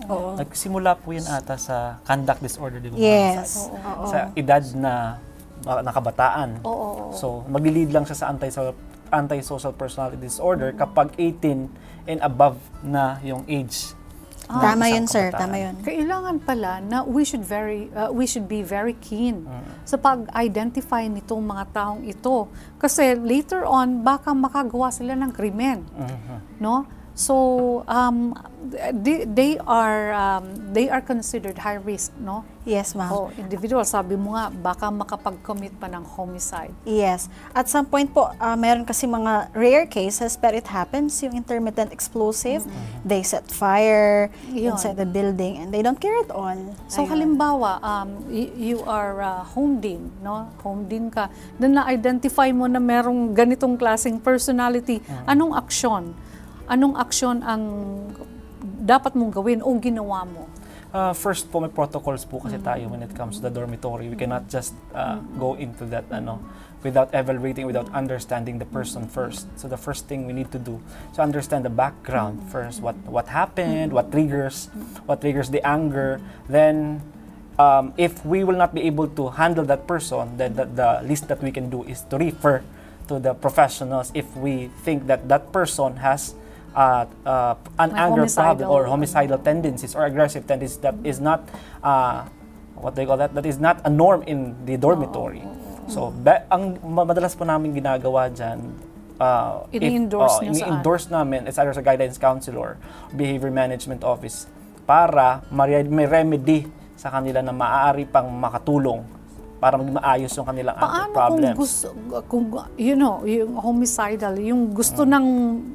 [SPEAKER 1] oo.
[SPEAKER 2] Nagsimula po yan ata sa conduct disorder, di ba?
[SPEAKER 3] Yes.
[SPEAKER 2] Sa,
[SPEAKER 3] Oo.
[SPEAKER 2] sa edad na uh, nakabataan.
[SPEAKER 1] Oo.
[SPEAKER 2] So, maglilid lang siya sa antisocial, antisocial personality disorder kapag 18 and above na yung age. ng
[SPEAKER 3] Tama
[SPEAKER 2] isang
[SPEAKER 3] yun, sir.
[SPEAKER 2] kabataan.
[SPEAKER 3] Tama yun.
[SPEAKER 1] Kailangan pala na we should very uh, we should be very keen sa pag-identify nitong mga taong ito kasi later on baka makagawa sila ng krimen, no? So um, they, they are um, they are considered high risk, no?
[SPEAKER 3] Yes, ma'am.
[SPEAKER 1] Oh, individual sabi mo nga baka makapag-commit pa ng homicide.
[SPEAKER 3] Yes. At some point po, ah, meron kasi mga rare cases, but it happens, yung intermittent explosive, they set fire
[SPEAKER 1] Yun.
[SPEAKER 3] inside the building and they don't care at all.
[SPEAKER 1] So
[SPEAKER 3] Ayun.
[SPEAKER 1] halimbawa, um, you are uh, home din, no? Home din ka. Then na-identify mo na merong ganitong klaseng personality. Anong aksyon? Anong aksyon ang dapat mong gawin o ginawa mo?
[SPEAKER 2] Uh, first po, may protocols po kasi tayo when it comes to the dormitory. We cannot just uh, go into that ano, without evaluating, without understanding the person first. So the first thing we need to do is to understand the background first. What what happened? What triggers? What triggers the anger? Then, um, if we will not be able to handle that person, then the, the least that we can do is to refer to the professionals if we think that that person has uh, uh, an
[SPEAKER 1] May
[SPEAKER 2] anger problem or
[SPEAKER 1] homicidal.
[SPEAKER 2] tendencies or aggressive tendencies that is not uh, what they call that that is not a norm in the dormitory. So ba- ang ma- madalas po namin ginagawa diyan uh,
[SPEAKER 1] Ini-endorse
[SPEAKER 2] oh,
[SPEAKER 1] saan?
[SPEAKER 2] ini-endorse namin is either sa guidance counselor, behavior management office para may remedy sa kanila na maaari pang makatulong para maging maayos yung kanilang anger
[SPEAKER 1] Paano kung
[SPEAKER 2] problems.
[SPEAKER 1] gusto, kung, you know, yung homicidal, yung gusto ng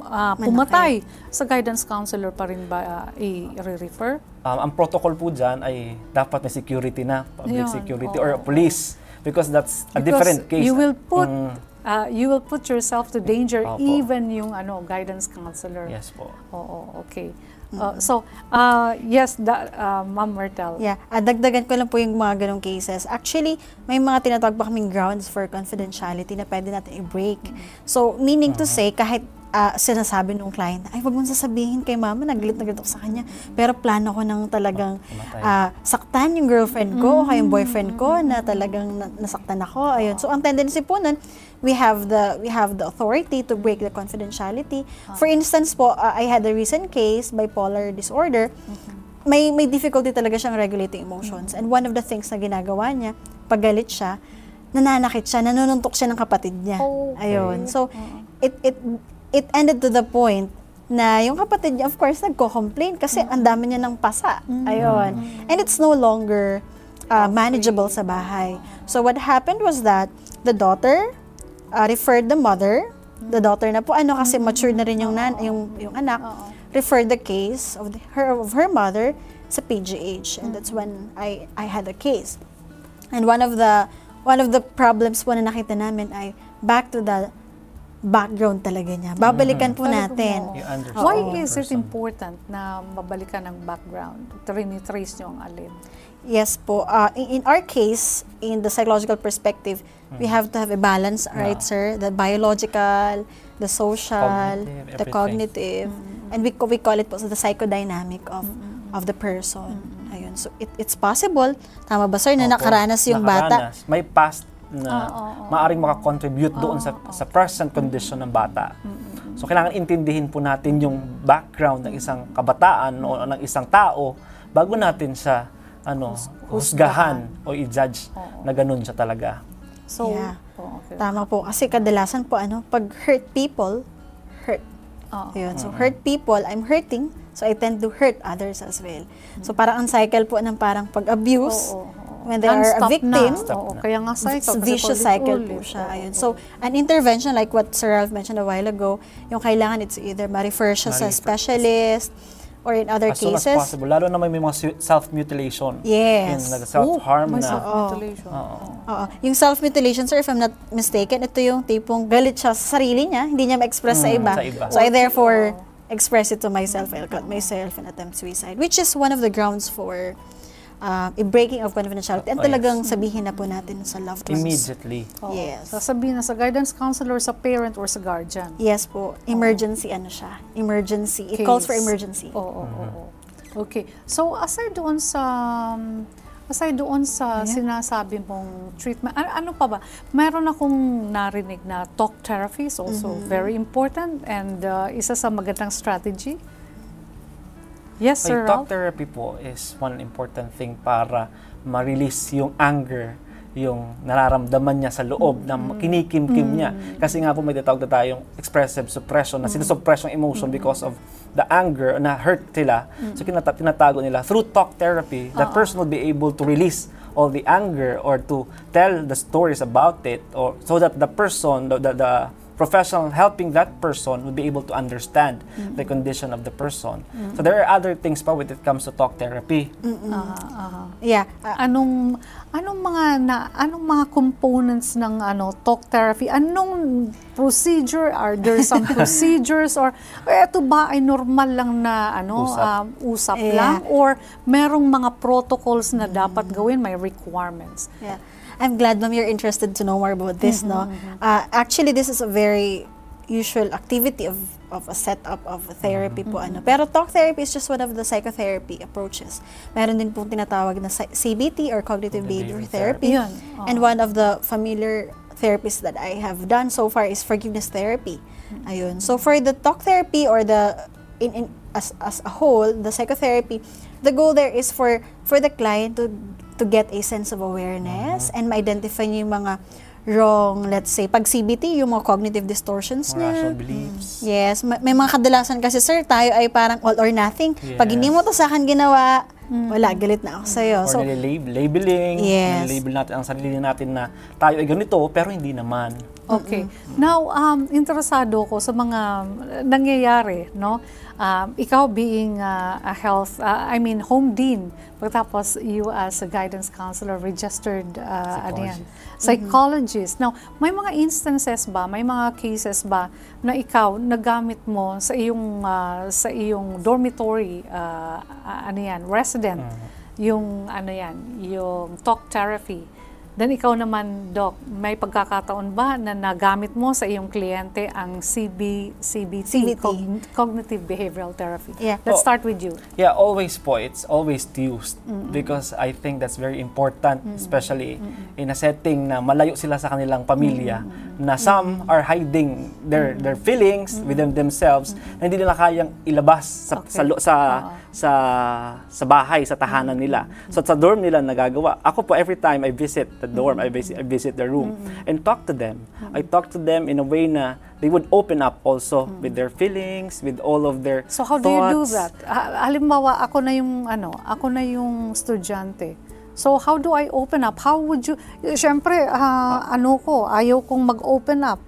[SPEAKER 1] ah, pumatay, sa guidance counselor pa rin ba ah, i-refer?
[SPEAKER 2] Um, ang protocol po dyan ay dapat may security na, public
[SPEAKER 1] Yun,
[SPEAKER 2] security
[SPEAKER 1] oo.
[SPEAKER 2] or police because that's a
[SPEAKER 1] Because
[SPEAKER 2] different case.
[SPEAKER 1] you will put
[SPEAKER 2] Mm,
[SPEAKER 1] ah, you will put yourself to danger
[SPEAKER 2] Opo.
[SPEAKER 1] even yung ano guidance counselor.
[SPEAKER 2] yes po.
[SPEAKER 1] Oo, okay. Uh, so, uh, yes, da, uh, Ma'am Myrtle.
[SPEAKER 3] Yeah, ah, dagdagan ko lang po yung mga ganong cases. Actually, may mga tinatawag pa kaming grounds for confidentiality na pwede natin i-break. So, meaning to say, kahit ah, sinasabi nung client, ay, wag mong sasabihin kay mama, naglit na ako sa kanya. Pero plano ko nang talagang ah, saktan yung girlfriend ko o kaya yung boyfriend ko na talagang na- nasaktan ako. Ayun. So, ang tendency po nun, we have the we have the authority to break the confidentiality. For instance po, ah, I had a recent case, bipolar disorder. May may difficulty talaga siyang regulating emotions. And one of the things na ginagawa niya, pag galit siya, nananakit siya, nanununtok siya ng kapatid niya.
[SPEAKER 1] Okay.
[SPEAKER 3] Ayun. So, it it it ended to the point na yung kapatid niya, of course, nagko-complain kasi ang dami niya ng pasa. Ayun. And it's no longer uh, manageable sa bahay. So, what happened was that the daughter uh, referred the mother, the daughter na po, ano, kasi mature na rin yung, nan, yung, yung anak, referred the case of, the, her, of her mother sa PGH. And that's when I, I had a case. And one of the one of the problems po na nakita namin ay back to the background talaga niya. Babalikan po
[SPEAKER 1] Talagang
[SPEAKER 3] natin.
[SPEAKER 1] Why
[SPEAKER 2] the
[SPEAKER 1] is it
[SPEAKER 2] person.
[SPEAKER 1] important na mabalikan ang background? Trinitrace nyo ang alin?
[SPEAKER 3] Yes po. Uh, in, in our case, in the psychological perspective, we have to have a balance, right,
[SPEAKER 2] Yeah.
[SPEAKER 3] sir? The biological, the social,
[SPEAKER 2] Cognitive,
[SPEAKER 3] the
[SPEAKER 2] everything.
[SPEAKER 3] cognitive, and we we call it po so the psychodynamic of of the person. Ayun. So it, it's possible. Tama ba, sir, na
[SPEAKER 2] Opo,
[SPEAKER 3] nakaranas yung bata?
[SPEAKER 2] nakaranas. May past na
[SPEAKER 1] Oo, oo, oo.
[SPEAKER 2] maaring makakontribute doon sa, sa present condition ng bata. So kailangan intindihin po natin yung background ng isang kabataan o ng isang tao bago natin siya ano, husgahan o i-judge na ganun siya talaga.
[SPEAKER 1] So,
[SPEAKER 3] Yeah.
[SPEAKER 1] oh, okay.
[SPEAKER 3] Tama po. Kasi kadalasan po, ano, pag hurt people, hurt.
[SPEAKER 1] Oo.
[SPEAKER 3] Ayun. So, hurt people, I'm hurting. So, I tend to hurt others as well. So, parang ang cycle po ng parang pag-abuse,
[SPEAKER 1] Oo, oo, oo.
[SPEAKER 3] When they are a victim,
[SPEAKER 1] Na. Oo, kaya nga cycle.
[SPEAKER 3] vicious cycle po siya. Ayun. So, an intervention like what Sir Ralph mentioned a while ago, yung kailangan it's either ma-refer siya sa specialist or in other
[SPEAKER 2] As soon as
[SPEAKER 3] cases.
[SPEAKER 2] possible. Lalo na may mga su- self-mutilation.
[SPEAKER 3] Yes.
[SPEAKER 2] Yung self-harm
[SPEAKER 1] Oh, may
[SPEAKER 2] na.
[SPEAKER 1] self-mutilation.
[SPEAKER 2] Oo.
[SPEAKER 3] Oo. Yung self-mutilation, sir, if I'm not mistaken, ito yung tipong galit siya sa sarili niya, hindi niya ma-express sa
[SPEAKER 2] Mm,
[SPEAKER 3] iba.
[SPEAKER 2] sa iba.
[SPEAKER 3] So I therefore express it to myself, I'll cut myself and attempt suicide, which is one of the grounds for uh, a breaking of confidentiality. And
[SPEAKER 2] Oh, yes.
[SPEAKER 3] talagang sabihin na po natin sa loved ones.
[SPEAKER 2] Immediately.
[SPEAKER 1] Oo.
[SPEAKER 3] Yes.
[SPEAKER 1] Sasabihin na sa guidance counselor, sa parent, or sa guardian.
[SPEAKER 3] Yes po. Emergency ano siya. Emergency. It calls for emergency.
[SPEAKER 1] Oo, oo, oo. Okay. So, aside doon sa um, aside doon sa sinasabi mong treatment, ano, ano pa ba? Meron akong narinig na talk therapy is also very important and uh, isa sa magandang strategy. Yes, Sir
[SPEAKER 2] talk
[SPEAKER 1] Ralph?
[SPEAKER 2] therapy po is one important thing para ma-release yung anger, yung nararamdaman niya sa loob na kinikimkim niya. Kasi nga po may tatawag na tayong expressive suppression na sinusuppress yung emotion because of the anger na hurt sila. So kinata- tinatago nila. Through talk therapy, the person will be able to release all the anger or to tell the stories about it or so that the person, the, the, the professional helping that person will be able to understand the condition of the person. So there are other things pa when it comes to talk therapy.
[SPEAKER 1] Aha, aha.
[SPEAKER 3] Yeah. uh,
[SPEAKER 1] Anong anong mga na anong mga components ng ano talk therapy? Anong procedure are there some procedures or eto ba ay normal lang na ano
[SPEAKER 2] Usap.
[SPEAKER 1] um, usap
[SPEAKER 3] Yeah.
[SPEAKER 1] lang or merong mga protocols na dapat gawin, may requirements?
[SPEAKER 3] Yeah. I'm glad, ma'am, you're interested to know more about this, no? Uh, actually, this is a very usual activity of, of a setup of a therapy po. Ano. Pero talk therapy is just one of the psychotherapy approaches. Meron din pong tinatawag na CBT or Cognitive Behavior Therapy.
[SPEAKER 1] Yun, oo.
[SPEAKER 3] And one of the familiar therapies that I have done so far is forgiveness therapy. Ayun. So for the talk therapy or the in, in as as a whole, the psychotherapy, the goal there is for for the client to to get a sense of awareness and ma-identify niya yung mga wrong, let's say, pag CBT, yung mga cognitive distortions
[SPEAKER 2] Mga rational
[SPEAKER 3] niya.
[SPEAKER 2] beliefs.
[SPEAKER 3] Yes, ma- may mga kadalasan kasi sir, tayo ay parang all or nothing. Pag hindi
[SPEAKER 2] Yes.
[SPEAKER 3] mo to sa akin ginawa, wala, galit na ako sa'yo.
[SPEAKER 2] Or
[SPEAKER 3] So,
[SPEAKER 2] nililab- labeling,
[SPEAKER 3] Yes.
[SPEAKER 2] nililabel natin ang sarili natin na tayo ay ganito, pero hindi naman.
[SPEAKER 1] Okay. Now, um, interesado ko sa mga nangyayari, no? Um, ikaw being uh, a health, uh, I mean, home dean, pagkatapos you as a guidance counselor, registered, uh, ano yan, psychologist. Now, may mga instances ba, may mga cases ba na ikaw nagamit mo sa iyong uh, sa iyong dormitory, uh, uh, ano yan, resident, yung ano yan, yung talk therapy Then ikaw naman, Doc, may pagkakataon ba na nagamit mo sa iyong kliyente ang CB, CBT,
[SPEAKER 3] CBT.
[SPEAKER 1] Cogn- Cognitive Behavioral Therapy?
[SPEAKER 3] Yeah.
[SPEAKER 1] Let's
[SPEAKER 2] Oh.
[SPEAKER 1] start with you.
[SPEAKER 2] Yeah, always po. It's always used because I think that's very important, especially in a setting na malayo sila sa kanilang pamilya, na some are hiding their their feelings within themselves na hindi nila kayang ilabas sa
[SPEAKER 1] Okay.
[SPEAKER 2] sa sa, sa sa bahay, sa tahanan nila. So sa dorm nila nagagawa. Ako po every time I visit the dorm, I visit I visit the room and talk to them. I talk to them in a way na they would open up also with their feelings, with all of their
[SPEAKER 1] So how do you do
[SPEAKER 2] thoughts.
[SPEAKER 1] that? Ha- halimbawa, ako na yung ano, ako na yung estudyante. So how do I open up? How would you Syempre, ah, ano ko, ayaw kong mag-open up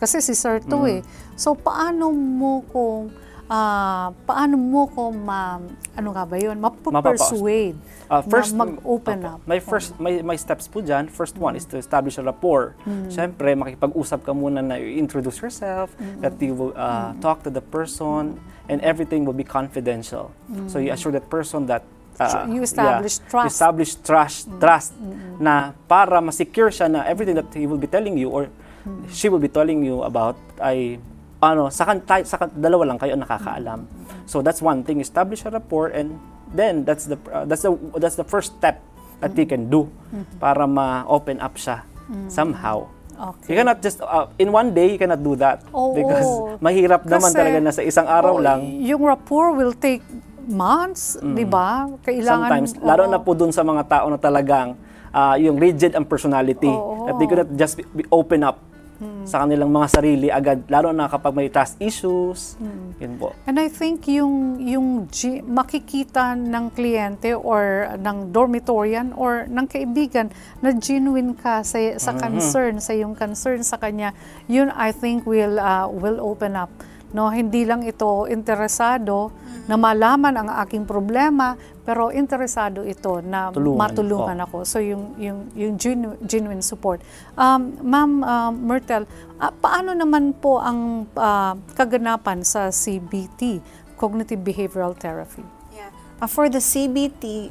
[SPEAKER 1] kasi si Sir to eh. So paano mo kung ah, paano mo ko ma ano nga ba 'yun? Mapapersuade
[SPEAKER 2] Uh, first,
[SPEAKER 1] na mag-open
[SPEAKER 2] Opo.
[SPEAKER 1] up.
[SPEAKER 2] My first, my, my steps po dyan, first one is to establish a rapport.
[SPEAKER 1] Mm.
[SPEAKER 2] Siyempre, makipag-usap ka muna na introduce yourself, that you will uh, talk to the person, and everything will be confidential. So you assure that person that uh,
[SPEAKER 1] You establish
[SPEAKER 2] yeah,
[SPEAKER 1] trust.
[SPEAKER 2] You establish trust, trust na para ma-secure siya na everything that he will be telling you or she will be telling you about ay ano sa kan tayo- sa kan- dalawa lang kayo ang nakakaalam. So that's one thing, establish a rapport and then that's the uh, that's the that's the first step that you can do para ma-open up siya somehow.
[SPEAKER 1] Okay.
[SPEAKER 2] You cannot just uh, in one day you cannot do that
[SPEAKER 1] Oo.
[SPEAKER 2] because mahirap naman
[SPEAKER 1] Kasi-
[SPEAKER 2] talaga na sa isang araw
[SPEAKER 1] Oo,
[SPEAKER 2] lang.
[SPEAKER 1] Yung rapport will take months, 'di ba? Kailangan
[SPEAKER 2] Sometimes, lalo
[SPEAKER 1] oo.
[SPEAKER 2] na po dun sa mga tao na talagang ah, yung rigid ang personality.
[SPEAKER 1] Oo.
[SPEAKER 2] That they could not just be, be open up sa kanilang mga sarili agad, lalo na kapag may trust issues. Yun po.
[SPEAKER 1] And I think yung yung gi- makikita ng kliyente or ng dormitorian or ng kaibigan na genuine ka sa sa concern sa yung concern sa kanya, yun I think will uh, will open up. No, hindi lang ito interesado na malaman ang aking problema, pero interesado ito na
[SPEAKER 2] Tulungan.
[SPEAKER 1] matulungan
[SPEAKER 2] Oh.
[SPEAKER 1] ako. So yung yung yung genu- genuine support. Um, Ma'am uh, Myrtle, ah, paano naman po ang ah, kaganapan sa CBT, Cognitive Behavioral Therapy?
[SPEAKER 3] Yeah. Uh, for the CBT,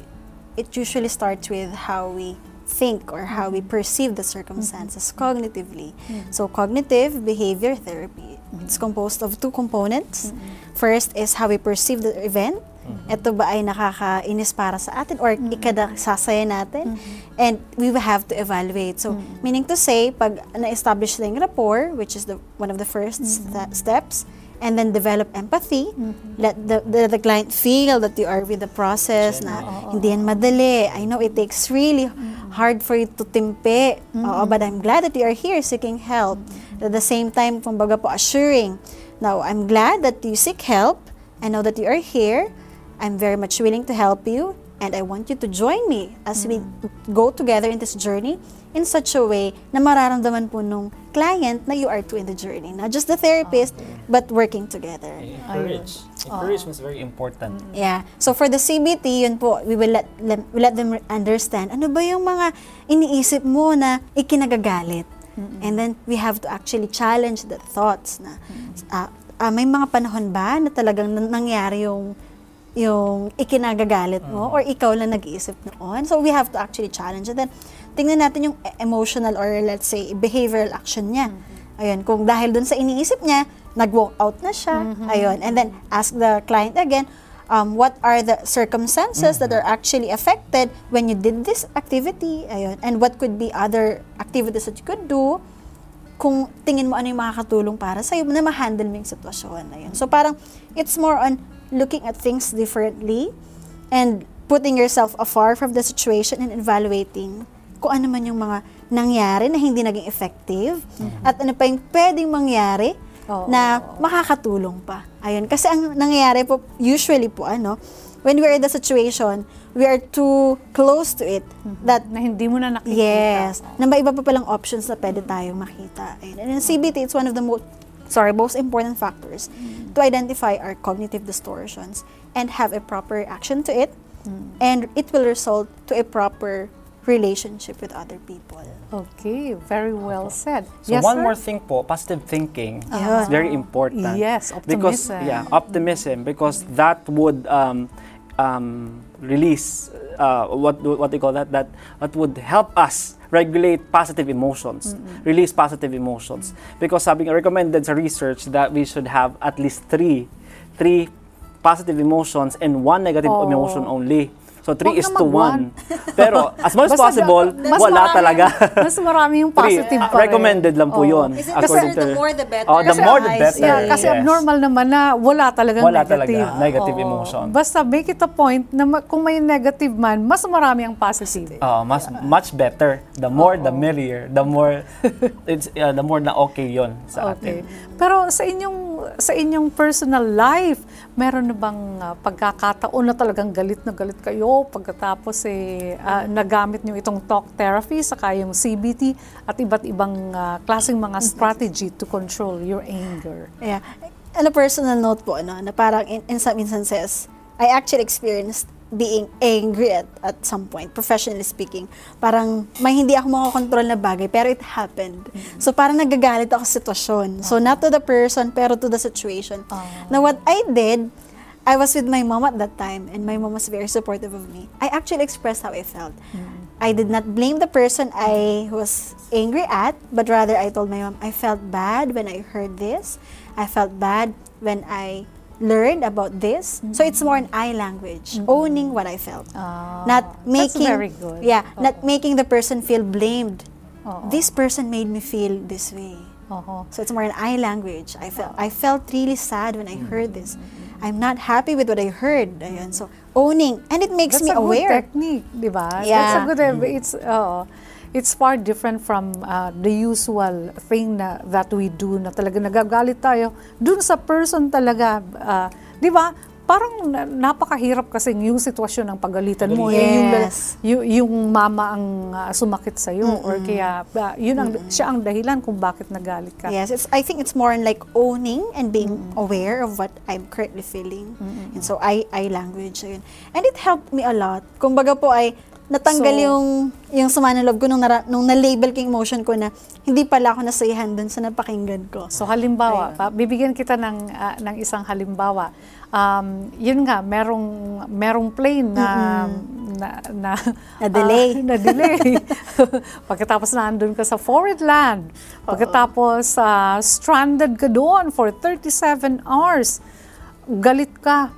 [SPEAKER 3] it usually starts with how we think or how we perceive the circumstances cognitively. So cognitive behavior therapy, it's composed of two components. First is how we perceive the event. Ito ba ay nakakainis para sa atin or ikadasasaya natin? And we will have to evaluate. So, meaning to say, pag na-establish na yung rapport, which is the one of the first sta- steps, and then develop empathy. Let the, the, the client feel that you are with the process na hindi yan madali. I know it takes really hard for you to timpe. Oo, but I'm glad that you are here seeking help. At the same time, kumbaga po, assuring. Now, I'm glad that you seek help. I know that you are here. I'm very much willing to help you. And I want you to join me as we go together in this journey in such a way na mararamdaman po nung client na you are two in the journey. Not just the therapist, but working together.
[SPEAKER 2] Encourage. Encouragement is very important.
[SPEAKER 3] Yeah. So for the CBT, yun po, we will let, lem- we let them understand ano ba yung mga iniisip mo na ikinagagalit. And then we have to actually challenge the thoughts na ah, ah, may mga panahon ba na talagang nan- nangyari yung yung ikinagagalit mo or ikaw lang nag-iisip noon. So we have to actually challenge it. Then tingnan natin yung e- emotional or let's say behavioral action niya. Ayun, kung dahil dun sa iniisip niya, nag-walk out na siya. Ayun, and then ask the client again, um, what are the circumstances that are actually affected when you did this activity? Ayun, and what could be other activities that you could do kung tingin mo ano yung makakatulong para sa'yo na ma-handle mo yung sitwasyon na yun. So parang, it's more on looking at things differently and putting yourself afar from the situation and evaluating kung ano man yung mga nangyari na hindi naging effective at ano pa yung pwedeng mangyari
[SPEAKER 1] Oo.
[SPEAKER 3] na makakatulong pa. Ayun. Kasi ang nangyayari po, usually po, ano, when we're in the situation, we are too close to it that
[SPEAKER 1] Na hindi mo na nakikita.
[SPEAKER 3] Yes. Na may iba pa palang options na pwede tayong makita. Ayun. And in CBT, it's one of the most, sorry, most important factors to identify our cognitive distortions and have a proper action to it. And it will result to a proper relationship with other people.
[SPEAKER 1] Okay, very well said.
[SPEAKER 2] So
[SPEAKER 1] yes,
[SPEAKER 2] one
[SPEAKER 1] sir?
[SPEAKER 2] more thing po, positive thinking
[SPEAKER 3] Ayun.
[SPEAKER 2] is very important.
[SPEAKER 1] Yes,
[SPEAKER 2] Because
[SPEAKER 1] optimism.
[SPEAKER 2] yeah, optimism because that would um, um, release uh, what do- what do you call that that what would help us regulate positive emotions, release positive emotions. Because sabi nga recommended sa research that we should have at least three three positive emotions and one negative
[SPEAKER 1] Oh.
[SPEAKER 2] emotion only. So three
[SPEAKER 1] Huwag
[SPEAKER 2] is
[SPEAKER 1] na
[SPEAKER 2] to
[SPEAKER 1] mag-one.
[SPEAKER 2] one. Pero as much as possible,
[SPEAKER 1] mas
[SPEAKER 2] wala
[SPEAKER 1] marami-
[SPEAKER 2] talaga.
[SPEAKER 1] mas marami yung positive
[SPEAKER 2] ah,
[SPEAKER 1] pa rin.
[SPEAKER 2] recommended lang po
[SPEAKER 1] Oo.
[SPEAKER 2] yun.
[SPEAKER 3] Is it
[SPEAKER 2] according
[SPEAKER 3] kasi the
[SPEAKER 2] to-
[SPEAKER 3] more the better?
[SPEAKER 2] Oh, the
[SPEAKER 3] Kasi
[SPEAKER 2] more the better.
[SPEAKER 1] Yeah, kasi
[SPEAKER 2] Yes.
[SPEAKER 1] abnormal naman na wala talagang
[SPEAKER 2] Wala
[SPEAKER 1] negative.
[SPEAKER 2] talaga, negative
[SPEAKER 1] Oo.
[SPEAKER 2] emotion.
[SPEAKER 1] Basta make it a point na ma- kung may negative man, mas marami ang positive.
[SPEAKER 2] Oh, mas much better. The more the merrier. The more it's uh, the more na okay 'yon sa
[SPEAKER 1] Okay.
[SPEAKER 2] atin.
[SPEAKER 1] Pero sa inyong sa inyong personal life, meron na bang ah, pagkakataon na talagang galit na galit kayo pagkatapos eh ah, nagamit niyo itong talk therapy saka yung CBT at iba't ibang ah, klaseng mga strategy to control your anger?
[SPEAKER 3] Yeah. On a personal note po, ano, na parang in, in some instances, I actually experienced being angry at, at some point, professionally speaking. Parang may hindi ako makakontrol na bagay, pero it happened. So parang nagagalit ako sa sitwasyon. So not to the person, pero to the situation. Now what I did, I was with my mom at that time, and my mom was very supportive of me. I actually expressed how I felt. I did not blame the person I was angry at, but rather I told my mom, I felt bad when I heard this. I felt bad when I learned about this. So it's more an I language, owning what I felt.
[SPEAKER 1] Ah,
[SPEAKER 3] not
[SPEAKER 1] that's
[SPEAKER 3] making
[SPEAKER 1] very good.
[SPEAKER 3] Yeah, not making the person feel blamed.
[SPEAKER 1] Oo.
[SPEAKER 3] This person made me feel this way.
[SPEAKER 1] Oo.
[SPEAKER 3] So it's more an I language. I felt I felt really sad when I heard this. I'm not happy with what I heard. Ayun. So owning and it makes
[SPEAKER 1] That's
[SPEAKER 3] me
[SPEAKER 1] a good
[SPEAKER 3] aware.
[SPEAKER 1] technique, di ba? That's a
[SPEAKER 3] Yeah.
[SPEAKER 1] good, it's, uh, it's far different from uh, the usual thing na, that we do na talaga nagagalit tayo dun sa person talaga, uh, di ba? Parang na- napakahirap kasi yung sitwasyon ng pagalitan mo. eh, yung,
[SPEAKER 3] Yes.
[SPEAKER 1] yung, yung mama ang uh, sumakit sa'yo or kaya uh, yun ang, siya ang dahilan kung bakit nagalit ka.
[SPEAKER 3] Yes, it's. I think it's more in like owning and being aware of what I'm currently feeling, and so I I language ayun. and it helped me a lot. Kumbaga po ay natanggal
[SPEAKER 1] So-
[SPEAKER 3] yung yung sama ng loob ko nung, nara, nung na-label ko emotion ko na hindi pala ako nasayahan dun sa napakinggan ko.
[SPEAKER 1] So halimbawa, pa, bibigyan kita ng ah, ng isang halimbawa. Um, yun nga, merong merong plane na na na,
[SPEAKER 3] Na-delay.
[SPEAKER 1] ah, na-delay. Pagkatapos nandun ka sa foreign land. Pagkatapos ah, stranded ka doon for 37 hours. Galit ka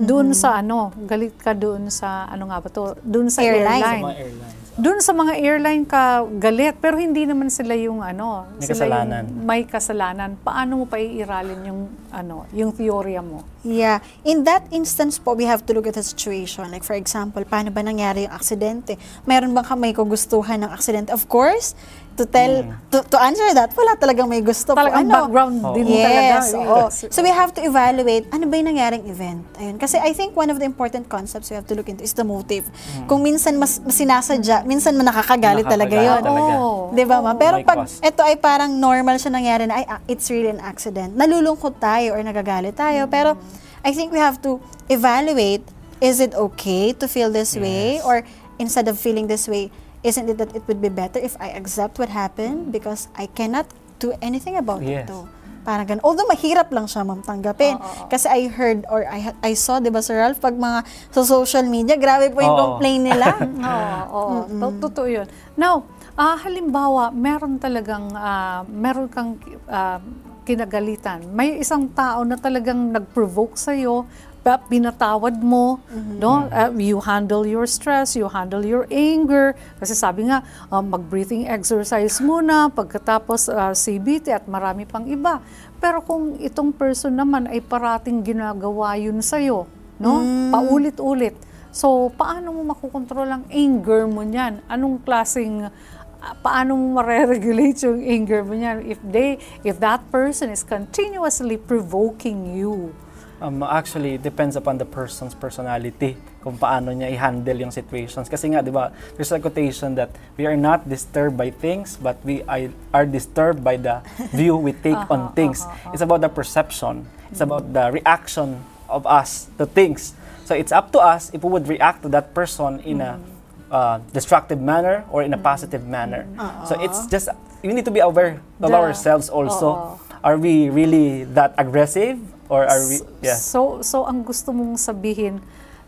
[SPEAKER 1] doon sa ano, galit ka doon sa ano nga ba to? Doon sa
[SPEAKER 3] Airline.
[SPEAKER 1] airline.
[SPEAKER 2] Mga airlines.
[SPEAKER 1] Doon sa mga airline ka galit, pero hindi naman sila yung ano,
[SPEAKER 2] May
[SPEAKER 1] sila
[SPEAKER 2] kasalanan.
[SPEAKER 1] Yung may kasalanan. Paano mo pa iiralin yung ano, yung teorya mo?
[SPEAKER 3] Yeah. In that instance po, we have to look at the situation. Like for example, paano ba nangyari yung aksidente? Meron bang kamay kagustuhan ng aksidente? Of course, to tell, to, to answer that, wala talagang may gusto po.
[SPEAKER 1] Talagang
[SPEAKER 3] Ano?
[SPEAKER 1] background
[SPEAKER 2] Oo.
[SPEAKER 1] din talaga.
[SPEAKER 3] Yes, oo. So we have to evaluate ano ba yung nangyaring event. Ayun. Kasi I think one of the important concepts we have to look into is the motive. Kung minsan mas, mas sinasadya, minsan man nakakagalit talaga yon.
[SPEAKER 2] talaga.
[SPEAKER 1] Oo.
[SPEAKER 3] Di ba, ma'am? Pero
[SPEAKER 2] May
[SPEAKER 3] pag
[SPEAKER 2] cost.
[SPEAKER 3] ito ay parang normal siya nangyari na, ay, ah, it's really an accident. Nalulungkot tayo or nagagalit tayo. Pero I think we have to evaluate, is it okay to feel this way?
[SPEAKER 2] Yes.
[SPEAKER 3] Or instead of feeling this way, isn't it that it would be better if I accept what happened because I cannot do anything about it
[SPEAKER 2] Yes.
[SPEAKER 3] though? Parang ganun. Although mahirap lang siya ma'am tanggapin. Kasi I heard or I I saw, di ba Sir Ralph, pag mga sa social media, grabe po yung
[SPEAKER 2] Oo.
[SPEAKER 3] complaint nila.
[SPEAKER 1] Oo, oo. To- Totoo yun. Now, ah, halimbawa, meron talagang, ah, meron kang ah, kinagalitan. May isang tao na talagang nag-provoke sa'yo, pinatawad mo, no? Ah, you handle your stress, you handle your anger. Kasi sabi nga, ah, mag-breathing exercise muna, pagkatapos ah, CBT at marami pang iba. Pero kung itong person naman ay parating ginagawa yun sa'yo, no? Paulit-ulit. So, paano mo makukontrol ang anger mo niyan? Anong klaseng ah, paano mo mare-regulate yung anger mo niyan if they if that person is continuously provoking you?
[SPEAKER 2] Um, actually, it depends upon the person's personality kung paano niya i-handle yung situations. Kasi nga, di ba, there's a quotation that we are not disturbed by things, but we are disturbed by the view we take uh-huh, on things. Uh-huh, uh-huh. It's about the perception. It's about mm. the reaction of us to things. So it's up to us if we would react to that person in a mm. uh, destructive manner or in a mm. positive manner. So it's just, you need to be aware of ourselves also.
[SPEAKER 1] Oo.
[SPEAKER 2] Are we really that aggressive? Or are we, yeah.
[SPEAKER 1] So so ang gusto mong sabihin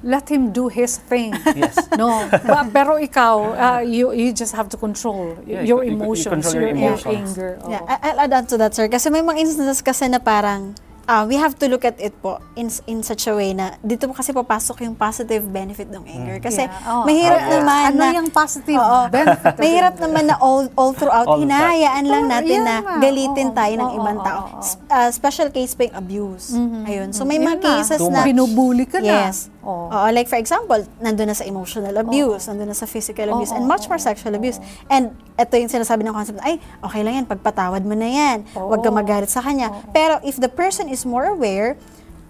[SPEAKER 1] let him do his thing.
[SPEAKER 2] Yes.
[SPEAKER 1] No, Ba- pero ikaw, uh, you you just have to control
[SPEAKER 2] Yeah,
[SPEAKER 1] your
[SPEAKER 2] you- you- you
[SPEAKER 1] emotions,
[SPEAKER 2] control your
[SPEAKER 1] your,
[SPEAKER 2] emotions.
[SPEAKER 1] anger. oo.
[SPEAKER 3] Yeah, I- I'll add on to that, sir. Kasi may mga instances kasi na parang ah, we have to look at it po in in such a way na dito po kasi papasok yung positive benefit ng anger. Kasi
[SPEAKER 1] Yeah. Oh,
[SPEAKER 3] mahirap
[SPEAKER 2] oh, yes.
[SPEAKER 3] naman
[SPEAKER 1] ano
[SPEAKER 3] na
[SPEAKER 1] yung positive
[SPEAKER 3] Oo.
[SPEAKER 1] benefit?
[SPEAKER 3] mahirap naman na all all throughout
[SPEAKER 2] All
[SPEAKER 3] hinahayaan lang
[SPEAKER 1] Oh,
[SPEAKER 3] natin
[SPEAKER 1] yeah
[SPEAKER 3] na galitin
[SPEAKER 1] Oo,
[SPEAKER 3] tayo ng
[SPEAKER 1] oo,
[SPEAKER 3] ibang tao.
[SPEAKER 1] oo.
[SPEAKER 3] S- ah, special case pa yung abuse. Ayun. So may
[SPEAKER 1] Yun
[SPEAKER 3] mga
[SPEAKER 1] na.
[SPEAKER 3] cases na
[SPEAKER 2] much.
[SPEAKER 1] Binubuli ka na.
[SPEAKER 3] Yes.
[SPEAKER 1] Oo.
[SPEAKER 3] Oo, like for example, nandun na sa emotional abuse, nandun na sa physical abuse, and much more sexual abuse. And ito yung sinasabi ng concept, ay, okay lang yan, pagpatawad mo na yan, huwag ka magalit sa kanya. Pero if the person is more aware,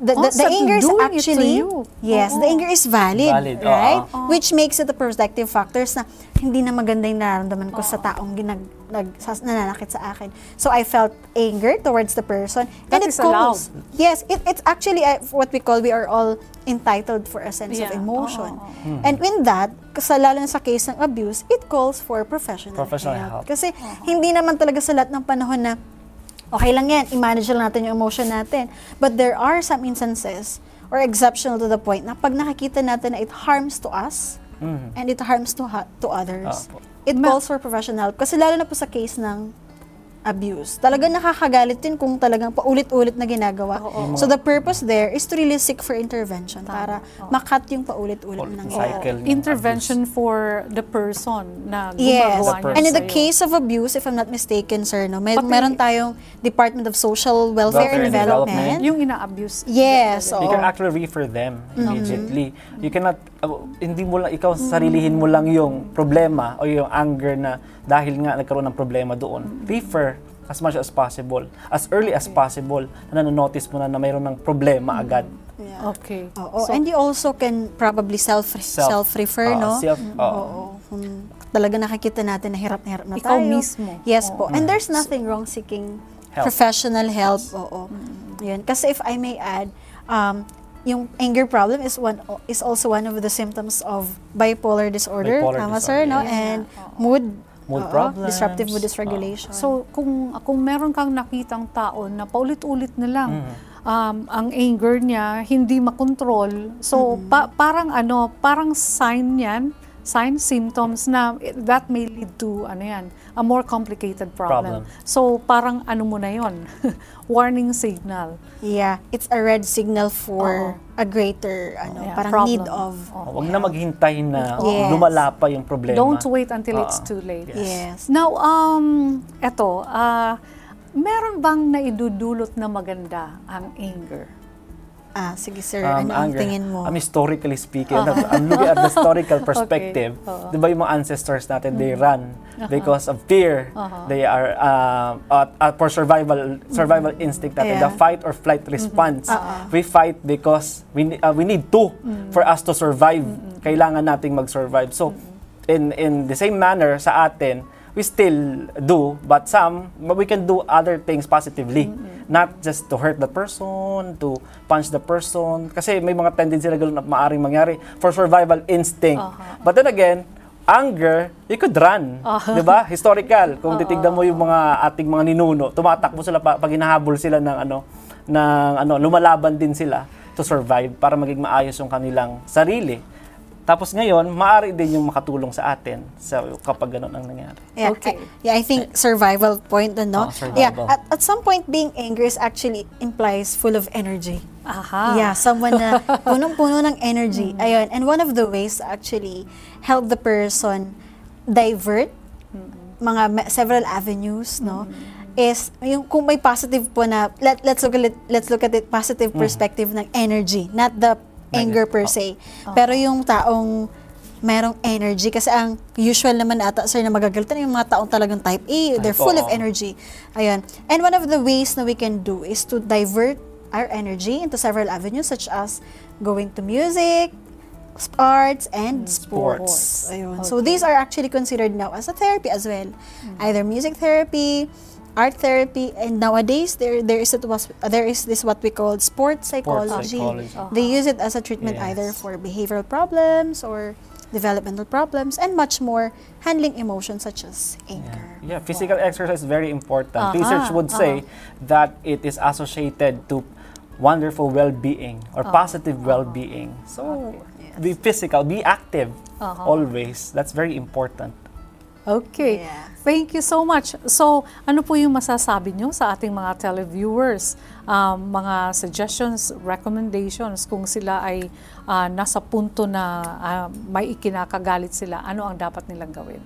[SPEAKER 3] the, the, the
[SPEAKER 1] Concept
[SPEAKER 3] anger is actually,
[SPEAKER 1] you.
[SPEAKER 3] yes, the
[SPEAKER 1] Oo.
[SPEAKER 3] anger is valid,
[SPEAKER 2] Valid, oo.
[SPEAKER 3] right? Which makes it a protective factors na hindi na maganda yung nararamdaman ko sa taong ginag, nag, nananakit sa akin. So I felt anger towards the person.
[SPEAKER 1] That
[SPEAKER 3] and
[SPEAKER 1] is
[SPEAKER 3] it goes,
[SPEAKER 1] allowed.
[SPEAKER 3] Yes, it, it's actually uh, what we call, we are all entitled for a sense of
[SPEAKER 1] Yeah.
[SPEAKER 3] emotion.
[SPEAKER 1] Oo, oo,
[SPEAKER 2] Hmm.
[SPEAKER 3] And in that, kasi lalo na sa case ng abuse, it calls for professional,
[SPEAKER 2] Professional
[SPEAKER 3] help.
[SPEAKER 2] help.
[SPEAKER 3] Kasi hindi naman talaga sa lahat ng panahon na okay lang yan, i-manage lang natin yung emotion natin. But there are some instances or exceptional to the point na pag nakikita natin na it harms to us
[SPEAKER 2] Mhm.
[SPEAKER 3] and it harms to ha- to others,
[SPEAKER 2] Apo.
[SPEAKER 3] it calls for professional help. Kasi lalo na po sa case ng abuse. Talagang nakakagalit din kung talagang paulit-ulit na ginagawa.
[SPEAKER 1] Oo.
[SPEAKER 3] So the purpose there is to really seek for intervention para
[SPEAKER 1] Oo.
[SPEAKER 3] makat yung paulit-ulit nangyayari.
[SPEAKER 2] cycle ng
[SPEAKER 1] Intervention for the person na
[SPEAKER 3] Yes.
[SPEAKER 1] gumagawa
[SPEAKER 2] The
[SPEAKER 1] niya
[SPEAKER 3] And in the case of abuse, if I'm not mistaken, sir, no, may,
[SPEAKER 1] Pati-
[SPEAKER 3] meron tayong Department of Social Welfare,
[SPEAKER 2] Welfare
[SPEAKER 3] and
[SPEAKER 2] and
[SPEAKER 3] Development.
[SPEAKER 2] Development.
[SPEAKER 1] yung ina-abuse.
[SPEAKER 3] Yes,
[SPEAKER 2] You
[SPEAKER 3] oo.
[SPEAKER 2] can actually refer them immediately. You cannot, hindi mo lang, ikaw sarilihin mo lang yung problema o yung anger na dahil nga nagkaroon ng problema doon. Refer as much as possible. As early as possible na nanonotice mo na na mayroon ng problema agad.
[SPEAKER 3] Yeah.
[SPEAKER 1] Okay.
[SPEAKER 3] Oo.
[SPEAKER 1] So,
[SPEAKER 3] and you also can probably self
[SPEAKER 2] Self-
[SPEAKER 3] self-refer,
[SPEAKER 2] Oo,
[SPEAKER 3] no?
[SPEAKER 2] self- oo.
[SPEAKER 3] Oo. Kung talaga nakikita natin na hirap na hirap na
[SPEAKER 1] Ikaw
[SPEAKER 3] tayo.
[SPEAKER 1] mismo.
[SPEAKER 3] Yes
[SPEAKER 1] Oo.
[SPEAKER 3] po. And there's nothing wrong seeking
[SPEAKER 2] Help.
[SPEAKER 3] professional help. Oo. Yun. Kasi if I may add, um, yung anger problem is one is also one of the symptoms of bipolar disorder.
[SPEAKER 2] Bipolar
[SPEAKER 3] Tama, sir, no?
[SPEAKER 2] disorder.
[SPEAKER 3] And
[SPEAKER 1] Yeah. Oo.
[SPEAKER 3] mood
[SPEAKER 2] Mood
[SPEAKER 3] oo,
[SPEAKER 2] problems.
[SPEAKER 3] disruptive mood dysregulation.
[SPEAKER 1] So, kung kung meron kang nakitang tao na paulit-ulit na lang
[SPEAKER 2] Mhm.
[SPEAKER 1] um, ang anger niya, hindi makontrol. So, pa- parang ano, parang sign yan, sign, symptoms na that may lead to, ano yan, a more complicated problem.
[SPEAKER 2] Problem.
[SPEAKER 1] So, parang ano mo na yon warning signal.
[SPEAKER 3] yeah, it's a red signal for
[SPEAKER 1] Oo.
[SPEAKER 3] a greater ano,
[SPEAKER 1] Yeah,
[SPEAKER 3] parang
[SPEAKER 1] problem.
[SPEAKER 3] need of
[SPEAKER 1] Oo.
[SPEAKER 2] Huwag na maghintay na
[SPEAKER 3] Yes.
[SPEAKER 2] lumala pa yung problema.
[SPEAKER 1] Don't wait until it's
[SPEAKER 2] Oo.
[SPEAKER 1] too late.
[SPEAKER 3] Yes.
[SPEAKER 1] Now, um, eto, ah, meron bang naidudulot na maganda ang anger?
[SPEAKER 3] Ah, sige sir,
[SPEAKER 2] Um,
[SPEAKER 3] ano ang
[SPEAKER 2] anger.
[SPEAKER 3] tingin mo?
[SPEAKER 2] Um, historically speaking, I'm looking at the historical perspective.
[SPEAKER 1] Oo.
[SPEAKER 2] Di ba yung mga ancestors natin, they run because of fear.
[SPEAKER 1] Uh-huh.
[SPEAKER 2] They are, uh, at- at- for survival survival instinct natin,
[SPEAKER 3] Yeah.
[SPEAKER 2] the fight or flight response.
[SPEAKER 3] Uh-uh.
[SPEAKER 2] We fight because we, uh, we need to for us to survive. Kailangan nating mag-survive. So, in, in the same manner sa atin, we still do, but some, but we can do other things positively. Not just to hurt the person, to punch the person. Kasi may mga tendency na gano'n na maaaring mangyari for survival instinct.
[SPEAKER 1] Uh-huh.
[SPEAKER 2] But then again, anger, you could run. Di ba? Historical. Kung titignan mo yung mga ating mga ninuno, tumatakbo sila pa, pag hinahabol sila ng ano, ng ano, lumalaban din sila to survive para maging maayos yung kanilang sarili. Tapos ngayon, maaari din yung makatulong sa atin sa kapag ganun ang nangyari.
[SPEAKER 3] Yeah,
[SPEAKER 1] Okay.
[SPEAKER 3] I, yeah, I think survival point na, no?
[SPEAKER 2] Oh, survival.
[SPEAKER 3] Yeah, at, at some point, being angry is actually implies full of energy.
[SPEAKER 1] Aha.
[SPEAKER 3] Yeah, someone na punong-puno ng energy. Ayun. And one of the ways to actually help the person divert mga ma- several avenues, no? is yung kung may positive po na let, let's look at it, let's look at it positive perspective ng energy, not the anger per se. Pero yung taong merong energy kasi ang usual naman ata sir na magagalitan yung mga taong talagang type A, they're full of energy. Ayun. And one of the ways na we can do is to divert our energy into several avenues such as going to music, arts, and sports.
[SPEAKER 1] sports.
[SPEAKER 3] Ayun. So
[SPEAKER 1] Okay.
[SPEAKER 3] these are actually considered now as a therapy as well. Either music therapy, art therapy, and nowadays there there is it was there is this what we call sports psychology.
[SPEAKER 2] psychology. Uh-huh.
[SPEAKER 3] They use it as a treatment
[SPEAKER 2] Yes.
[SPEAKER 3] either for behavioral problems or developmental problems and much more handling emotions such as anger.
[SPEAKER 2] Yeah, physical exercise is very important.
[SPEAKER 1] Aha,
[SPEAKER 2] Research would uh-huh. say that it is associated to wonderful well-being or positive well-being. So, be physical, be active
[SPEAKER 1] Uh-huh.
[SPEAKER 2] always. That's very important.
[SPEAKER 1] Okay.
[SPEAKER 3] Yeah.
[SPEAKER 1] Thank you so much. So, ano po yung masasabi nyo sa ating mga televiewers? Um, mga suggestions, recommendations, kung sila ay ah, nasa punto na ah, may ikinakagalit sila, ano ang dapat nilang gawin?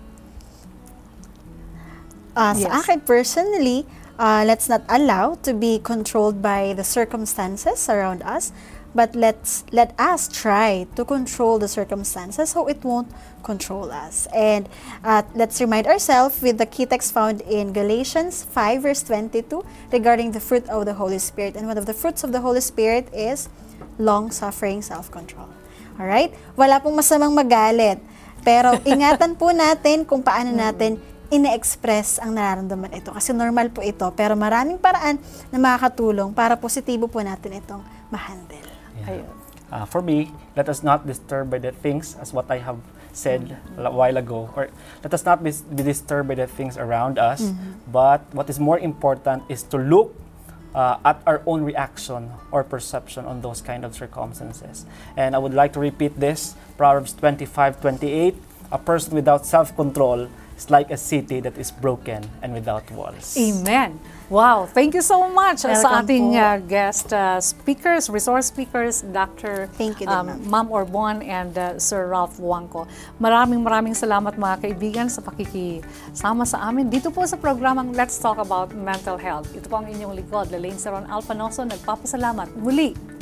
[SPEAKER 3] Uh,
[SPEAKER 1] Yes.
[SPEAKER 3] Sa akin personally, uh, let's not allow to be controlled by the circumstances around us, but let's let us try to control the circumstances so it won't control us. And uh, let's remind ourselves with the key text found in Galatians 5 verse 22 regarding the fruit of the Holy Spirit. And one of the fruits of the Holy Spirit is long-suffering self-control. Alright? Wala pong masamang magalit. Pero ingatan po natin kung paano natin ine-express ang nararamdaman ito. Kasi normal po ito, pero maraming paraan na makakatulong para positibo po natin itong ma-handle.
[SPEAKER 1] Ayun.
[SPEAKER 2] Uh, for me, let us not disturb by the things, as what I have said a while ago, or let us not be, be disturbed by the things around us, but what is more important is to look uh, at our own reaction or perception on those kind of circumstances. And I would like to repeat this Proverbs 25 28 A person without self control is like a city that is broken and without walls.
[SPEAKER 1] Amen. Wow, thank you so much sa
[SPEAKER 3] Welcome
[SPEAKER 1] ating
[SPEAKER 3] po.
[SPEAKER 1] uh, guest uh, speakers, resource speakers, Dr.
[SPEAKER 3] Thank you din,
[SPEAKER 1] um, Ma'am Orbon and uh, Sir Ralph Wangko. Maraming maraming salamat mga kaibigan sa pakikisama sa amin dito po sa programang Let's Talk About Mental Health. Ito po ang inyong likod, Lalaine Saron Alpanoso, nagpapasalamat muli